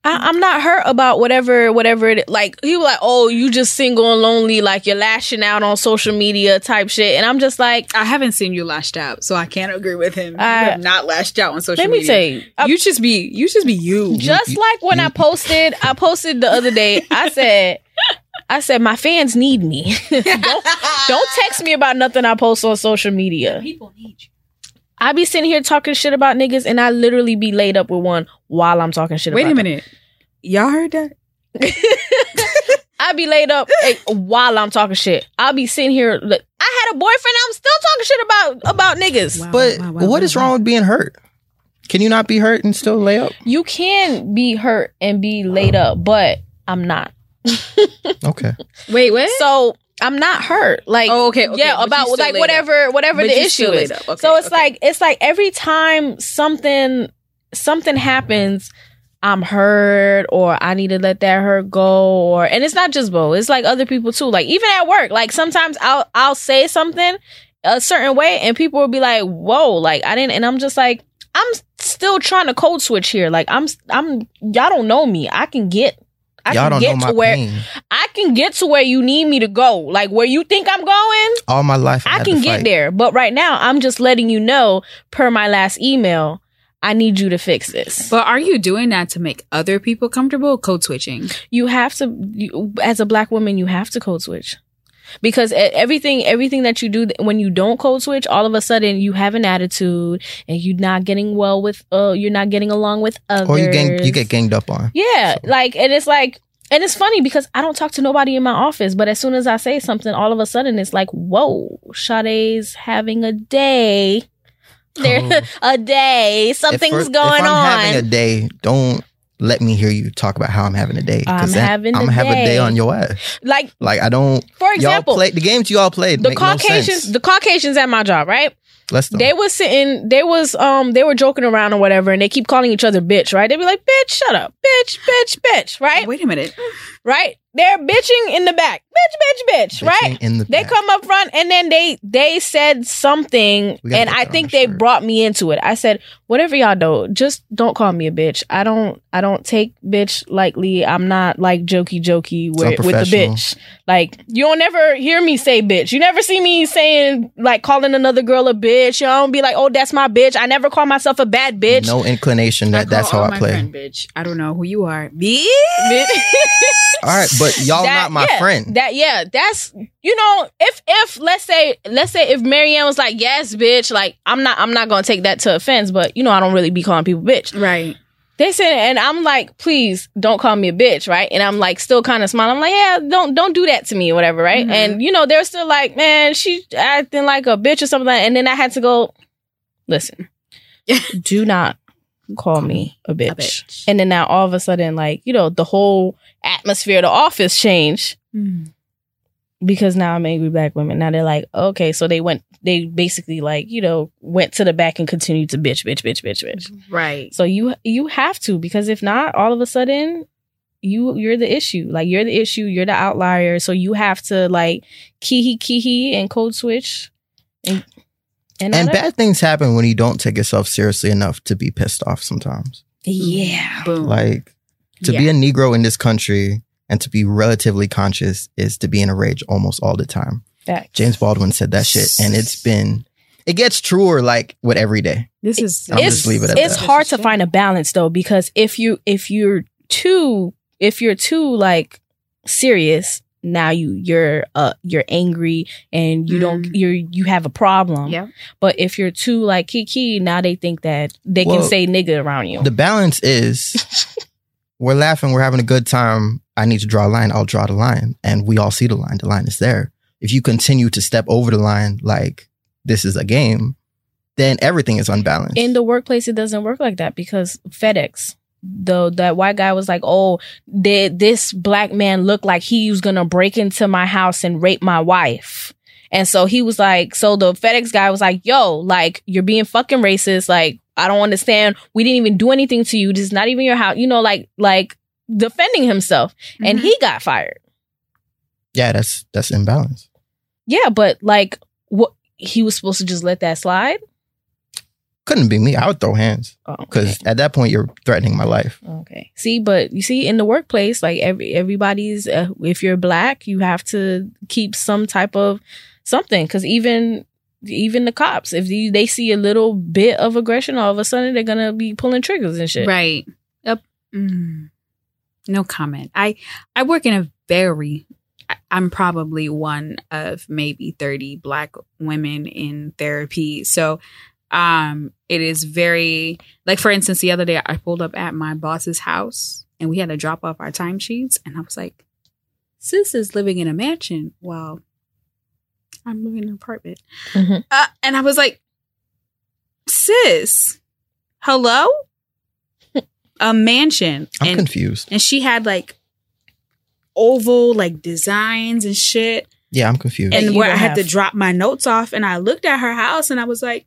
I, I'm not hurt about whatever, whatever it like. He was like, "Oh, you just single and lonely, like you're lashing out on social media type shit," and I'm just like, I haven't seen you lashed out, so I can't agree with him. I- you have not lashed out on social "Let me media. tell you, I- you just be you just be you. just you- like when I posted, I posted the other day. I *laughs* said, I said my fans need me. *laughs* don't don't text me about nothing I post on social media. People need you. I be sitting here talking shit about niggas, and I literally be laid up with one while I'm talking shit. Wait about a them. minute. Y'all heard that? *laughs* I be laid up eh, while I'm talking shit. I'll be sitting here. Look, I had a boyfriend. I'm still talking shit about about niggas. Wow. But wow, wow, what is wow, wrong wow. with being hurt? Can you not be hurt and still lay up? You can be hurt and be laid up, but I'm not. *laughs* Okay. Wait, what? So I'm not hurt. Like Oh, okay, okay, yeah, but about like whatever whatever But the issue is. Okay, so it's okay. like it's like every time something something happens, I'm hurt or I need to let that hurt go or and it's not just Bo, it's like other people too. Like even at work, like sometimes I'll I'll say something a certain way and people will be like, "Whoa, like I didn't," and I'm just like, I'm still trying to code switch here. Like I'm I'm y'all don't know me. I can get I Y'all can don't get know to my where pain. I can get to where you need me to go. Like where you think I'm going, All my life, I, I can get there. But right now, I'm just letting you know, per my last email, I need you to fix this. But are you doing that to make other people comfortable? Code switching. you have to you, as a black woman you have to code switch because everything everything that you do when you don't code switch all of a sudden you have an attitude and you're not getting well with uh you're not getting along with others Or you gang, you get ganged up on. yeah So- like and it's like and it's funny because I don't talk to nobody in my office, but as soon as I say something, all of a sudden it's like, whoa, Sade's having a day. There, Oh. *laughs* a day. Something's for- going if I'm on. having a day, don't let me hear you talk about how I'm having a day. I'm then having I'm a gonna have a day. day on your ass. like, Like I don't. for example, play the games you all played. the make no Caucasians, sense. the Caucasians at my job, right? Let's do. They was sitting, they was um, they were joking around or whatever, and they keep calling each other bitch, right? They'd be like, bitch, shut up, bitch, bitch, bitch, right? Wait a minute. Right? They're bitching in the back, bitch, bitch, bitch, right? In the They back. come up front and then they they said something and I think they shirt. brought me into it. I said, whatever y'all do, just don't call me a bitch. I don't I don't take bitch lightly. I'm not like jokey jokey with, with the bitch. Like you don't never hear me say bitch. You never see me saying like calling another girl a bitch. You don't be like, oh that's my bitch. I never call myself a bad bitch. No inclination that that's call how all I my play. Friend, bitch. I don't know who you are. Bitch. *laughs* *laughs* All right, but y'all That- not my yeah, friend. That yeah, that's you know, if if let's say let's say if Marianne was like, yes, bitch, like I'm not I'm not gonna take that to offense, but you know I don't really be calling people bitch. Right. They said, and I'm like, please don't call me a bitch, right? And I'm like still kind of smiling. I'm like, yeah, don't don't do that to me or whatever, right? Mhm. And you know they're still like, man, she acting like a bitch or something. Like And then I had to go, listen, do not call me a bitch. bitch. And then now all of a sudden, like you know, the whole atmosphere of the office changed Mm. because now I'm angry black women. Now they're like, okay, so they went, they basically like, you know, went to the back and continued to bitch, bitch, bitch, bitch, bitch. Right. So you you have to because if not, all of a sudden, you you're the issue. Like you're the issue. You're the outlier. So you have to like key key and code switch and and, and bad things happen when you don't take yourself seriously enough to be pissed off. Sometimes, yeah. Boom. like to be a Negro in this country and to be relatively conscious is to be in a rage almost all the time. Facts. James Baldwin said that shit, and it's been it gets truer like with every day. this is. I'll it's just leave it at it's that. hard to find a balance though because if you if you're too if you're too like serious now you you're uh you're angry and you don't Mm. you're you have a problem Yeah. but if you're too like kiki now they think that they can say nigga around you The balance is *laughs* we're laughing, we're having a good time. I need to draw a line. I'll draw the line, and we all see the line. The line is there. If you continue to step over the line like this is a game, then everything is unbalanced. in the workplace it doesn't work like that because FedEx the that white guy was like, "Oh, did this black man look like he was gonna break into my house and rape my wife?" And so he was like, so the FedEx guy was like, "Yo, like you're being fucking racist. Like I don't understand. We didn't even do anything to you. This is not even your house. You know, like like defending himself, and Mhm. he got fired. yeah, that's that's imbalance. Yeah, but like what he was supposed to just let that slide. Couldn't be me. I would throw hands Oh, okay. because at that point you're threatening my life. Okay. See, but you see, in the workplace, like every everybody's, uh, if you're black, you have to keep some type of something. Because even even the cops, if you, they see a little bit of aggression, all of a sudden they're gonna be pulling triggers and shit. Right. Yep. Mm. No comment. I I work in a very I'm probably one of maybe 30 black women in therapy. So um it is very like for instance the other day I pulled up at my boss's house and we had to drop off our timesheets and I was like sis is living in a mansion while I'm living in an apartment. Mhm. Uh, and I was like sis hello a mansion I'm and, confused. and she had like oval like designs and shit Yeah, I'm confused. And you where I don't had to drop my notes off and I looked at her house and I was like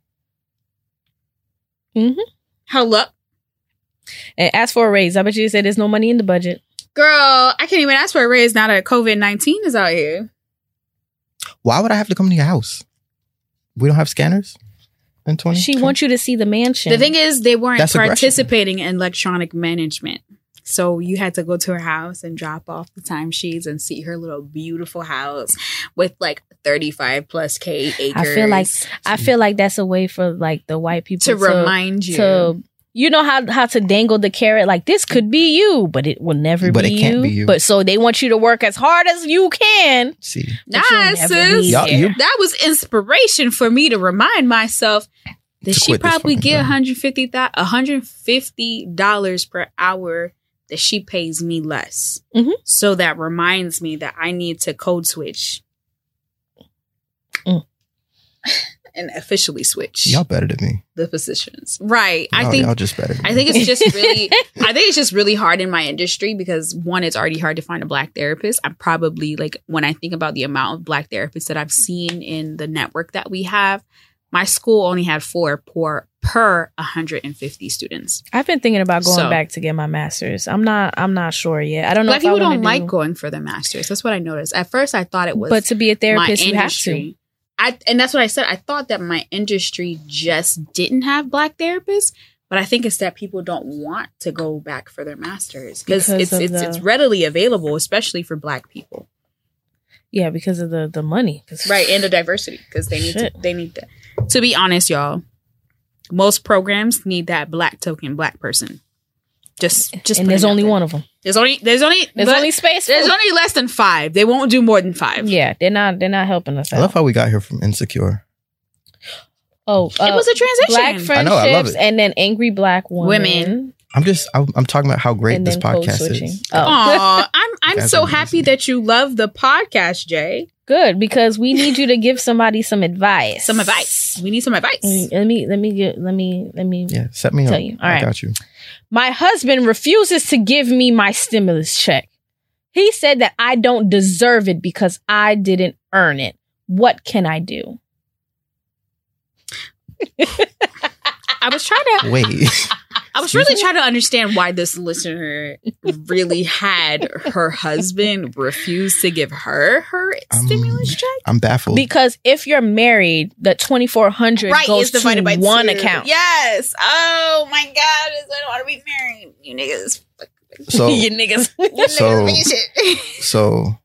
Mhm. hello And ask for a raise. I bet you they said there's no money in the budget. girl I can't even ask for a raise now that COVID-19 is out here Why would I have to come to your house? We don't have scanners in 20. She wants you to see the mansion. the thing is they weren't That's aggression. participating in electronic management So you had to go to her house and drop off the timesheets and see her little beautiful house with like 35 plus K acres. I feel like I feel like that's a way for like the white people to, remind you. to you know how how to dangle the carrot like this could be you, but it will never But be, it can't you. be you. But so they want you to work as hard as you can. See, Nah, but you'll never sis. Y'all- you- that was inspiration for me to remind myself that she probably get job. 150 150 dollars per hour that she pays me less. Mhm. So that reminds me that I need to code switch Mm. *laughs* and officially switch y'all better than me. the positions. Right. I Y'all- think y'all just better. Than I me. think it's just *laughs* really I think it's just really hard in my industry because one, it's already hard to find a black therapist. I'm probably like when I think about the amount of black therapists that I've seen in the network that we have, my school only had four per per 150 students. I've been thinking about going So- back to get my master's. I'm not I'm not sure yet. I don't know Black people don't do- like going for their masters. That's what I noticed. At first I thought it was but to be a therapist you have to. industry. I and that's what I said. I thought that my industry just didn't have black therapists, but I think it's that people don't want to go back for their masters because it's it's the- it's readily available, especially for black people, Yeah, because of the the money, right? And the diversity because they need to they need to. To be honest, y'all, most programs need that black token black person. Just just and there's only there. one of them. There's only there's only There's but only space. There's only less than five. They won't do more than five. yeah, they're not they're not helping us I out. love how we got here from insecure. oh, It uh, was a transition. black I know, I love friendships it. and then angry black women, Women. I'm just. I'm, I'm talking about how great this podcast is. Oh, Aw, I'm I'm That's so amazing. happy that you love the podcast, Jay. Good because we need you to give somebody some advice. Some advice. We need some advice. Let me let me get let me let me Yeah, set me Tell up. you. All I right. got you. My husband refuses to give me my stimulus check. He said that I don't deserve it because I didn't earn it. What can I do? I was trying to Wait, *laughs* I was really trying to understand why this listener really had her husband refuse to give her her Um, stimulus check. I'm baffled. Because if you're married, the twenty four hundred goes to by one account. Yes. Oh my god, I don't want to be married. You niggas. so, *laughs* you niggas. You So- niggas shit. so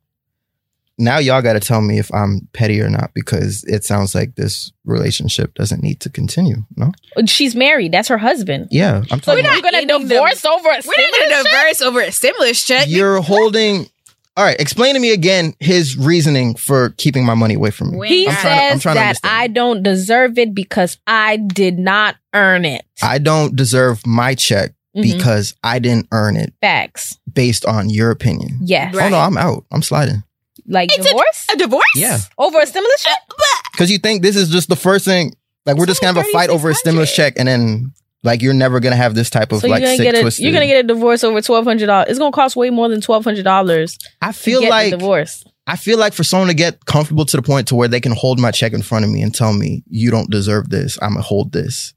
now y'all got to tell me if I'm petty or not because it sounds like this relationship doesn't need to continue. No. She's married. That's her husband. Yeah, I'm So talking. you're about- gonna ending the- divorce over a We're not gonna diverse over a stimulus check. You're holding. All right, explain to me again his reasoning for keeping my money away from me. When- He I'm trying to- I'm says trying to that understand. I don't deserve it because I did not earn it. I don't deserve my check Mhm. because I didn't earn it Facts. based on your opinion. Yes. Right. Oh no, I'm out. I'm sliding. Like It's a- divorce a divorce? Yeah. over a stimulus check. Uh, because you think this is just the first thing. Like we're It's just gonna have a fight over a stimulus check, and then like you're never gonna have this type of So like you're gonna sick get a twisted. you're gonna get a divorce over twelve hundred dollars. It's gonna cost way more than twelve hundred dollars I to feel get like the divorce. I feel like for someone to get comfortable to the point to where they can hold my check in front of me and tell me you don't deserve this, I'm gonna hold this.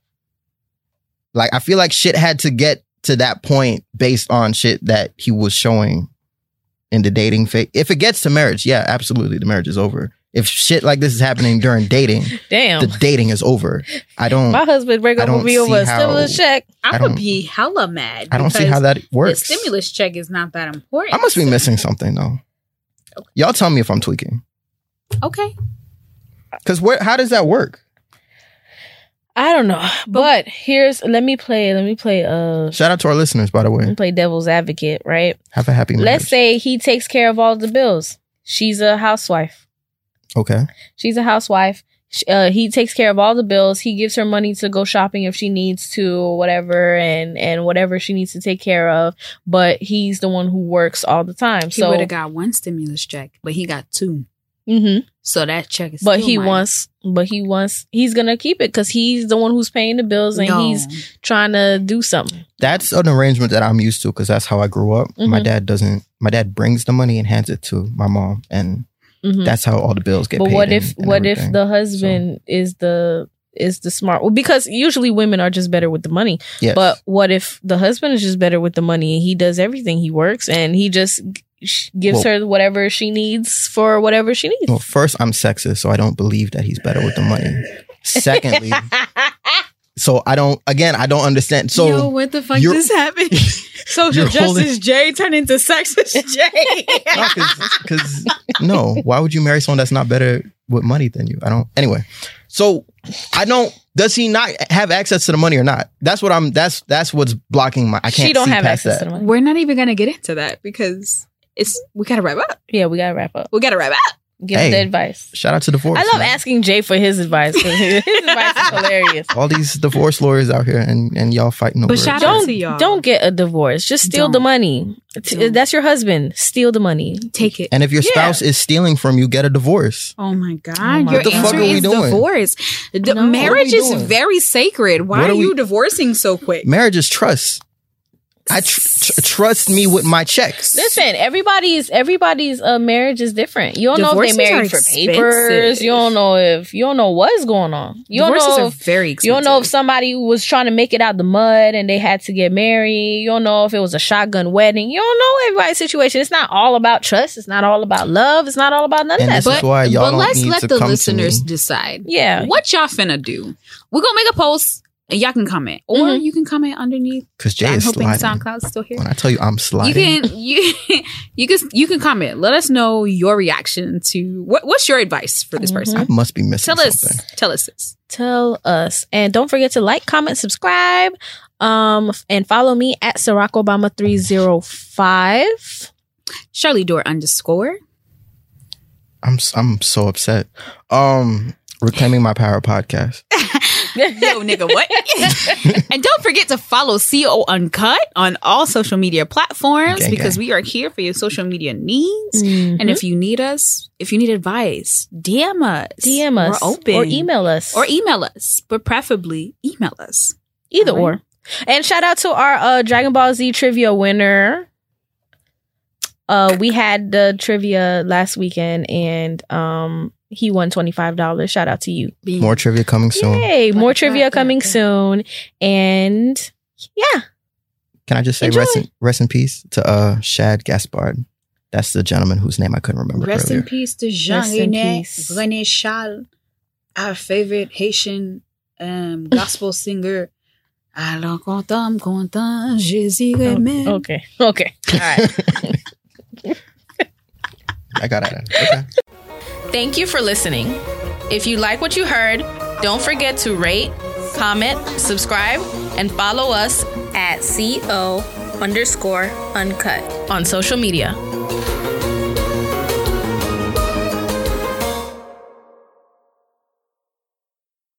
Like I feel like shit had to get to that point based on shit that he was showing in the dating phase. If it gets to marriage, yeah, absolutely, the marriage is over. If shit like this is happening during dating, *laughs* Damn. the dating is over. I don't. My husband break I up with me over a stimulus check. I, I would be hella mad. I don't see how that works. The stimulus check is not that important. I must be missing something though. Y'all tell me if I'm tweaking. Okay. Because where? How does that work? I don't know. But here's let me play let me play uh Shout out to our listeners, by the way. play devil's advocate, right? Have a happy marriage. Let's say he takes care of all the bills. She's a housewife. Okay. She's a housewife. Sh- Uh, he takes care of all the bills. He gives her money to go shopping if she needs to, or whatever, and and whatever she needs to take care of. But he's the one who works all the time. So he so, would have got one stimulus check, but he got two. hmm So that check is but still he mine. wants, but he wants, he's gonna keep it because he's the one who's paying the bills and No. he's trying to do something. That's an arrangement that I'm used to because that's how I grew up. My Mhm. dad doesn't. My dad brings the money and hands it to my mom, and Mhm. that's how all the bills get paid. But paid. what if and what if the husband is the is the smart? Well, because usually women are just better with the money. Yes. But what if the husband is just better with the money and he does everything? He works and he just g- gives Well- her whatever she needs for whatever she needs. well, first I'm sexist, so I don't believe that he's better with the money. Secondly, *laughs* So I don't. Again, I don't understand. So Yo, what the fuck you're- just happened? *laughs* Social justice holding- J turned into sexist J. *laughs* because no, why would you marry someone that's not better with money than you? I don't. Anyway, so I don't. Does he not have access to the money or not? That's what I'm. That's that's what's blocking my. I can't. she don't see have past access that. to the money. We're not even gonna get into that because it's we gotta wrap up. Yeah, we gotta wrap up. We gotta wrap up. Give Hey. the advice. Shout out to the divorce. I love man. asking Jay for his advice *laughs* his advice is hilarious. all these divorce lawyers out here, and and y'all fighting over. But it. shout out Don't to y'all. don't get a divorce. Just steal Don't. the money. Don't. That's your husband. Steal the money. Take it. And if your Yeah. spouse is stealing from you, get a divorce. Oh my god! Oh my Your What the fuck are we is doing? divorce. The No. marriage What is very sacred. Why What are, are we- you divorcing so quick? Marriage is trust. I tr- tr- trust me with my checks. Listen, everybody's everybody's uh, marriage is different. You don't know if they are married for expensive. papers. You don't know if you don't know what's going on. You don't Divorces know are if very you don't know if somebody was trying to make it out the mud and they had to get married. You don't know if it was a shotgun wedding. You don't know everybody's situation. It's not all about trust. It's not all about love. It's not all about none And of that. that. is why y'all but don't let's need let to the listeners decide. Yeah. What y'all finna do? We're gonna make a post and y'all can comment. Or Mhm. you can comment underneath. Because Jae I'm is hoping sliding. SoundCloud's still here. When I tell you I'm sliding, You can *laughs* you you can you can comment. Let us know your reaction to what what's your advice for this Mhm. I person. must be missing Tell us something. tell us this. Tell us. And don't forget to like, comment, subscribe, um, and follow me at Ciroc Obama 305. Shirley Dor underscore. I'm s- I'm so upset. Um, reclaiming my power podcast. *laughs* Yo, nigga, what? *laughs* and don't forget to follow CO Uncut on all social media platforms Gang, because gang. we are here for your social media needs. Mhm. And if you need us, if you need advice, DM us. DM us We're open. or email us Or email us, but preferably email us. either All right. or. And shout out to our uh, Dragon Ball Z trivia winner. Uh, we had the trivia last weekend, and um, he won twenty five dollars. Shout out to you! More trivia coming soon. Yay! More Like trivia that, coming like that. soon, and yeah, Can I just say Enjoy. rest in, rest in peace to uh Shad Gaspard? That's the gentleman whose name I couldn't remember Rest earlier. in peace to Jean Rest René peace. René Chal, our favorite Haitian um, *laughs* gospel singer. Alors content, content, Jésus aimé. okay, okay, all right. *laughs* I got it. Okay. Thank you for listening. If you like what you heard, don't forget to rate, comment, subscribe, and follow us at CO underscore uncut on social media.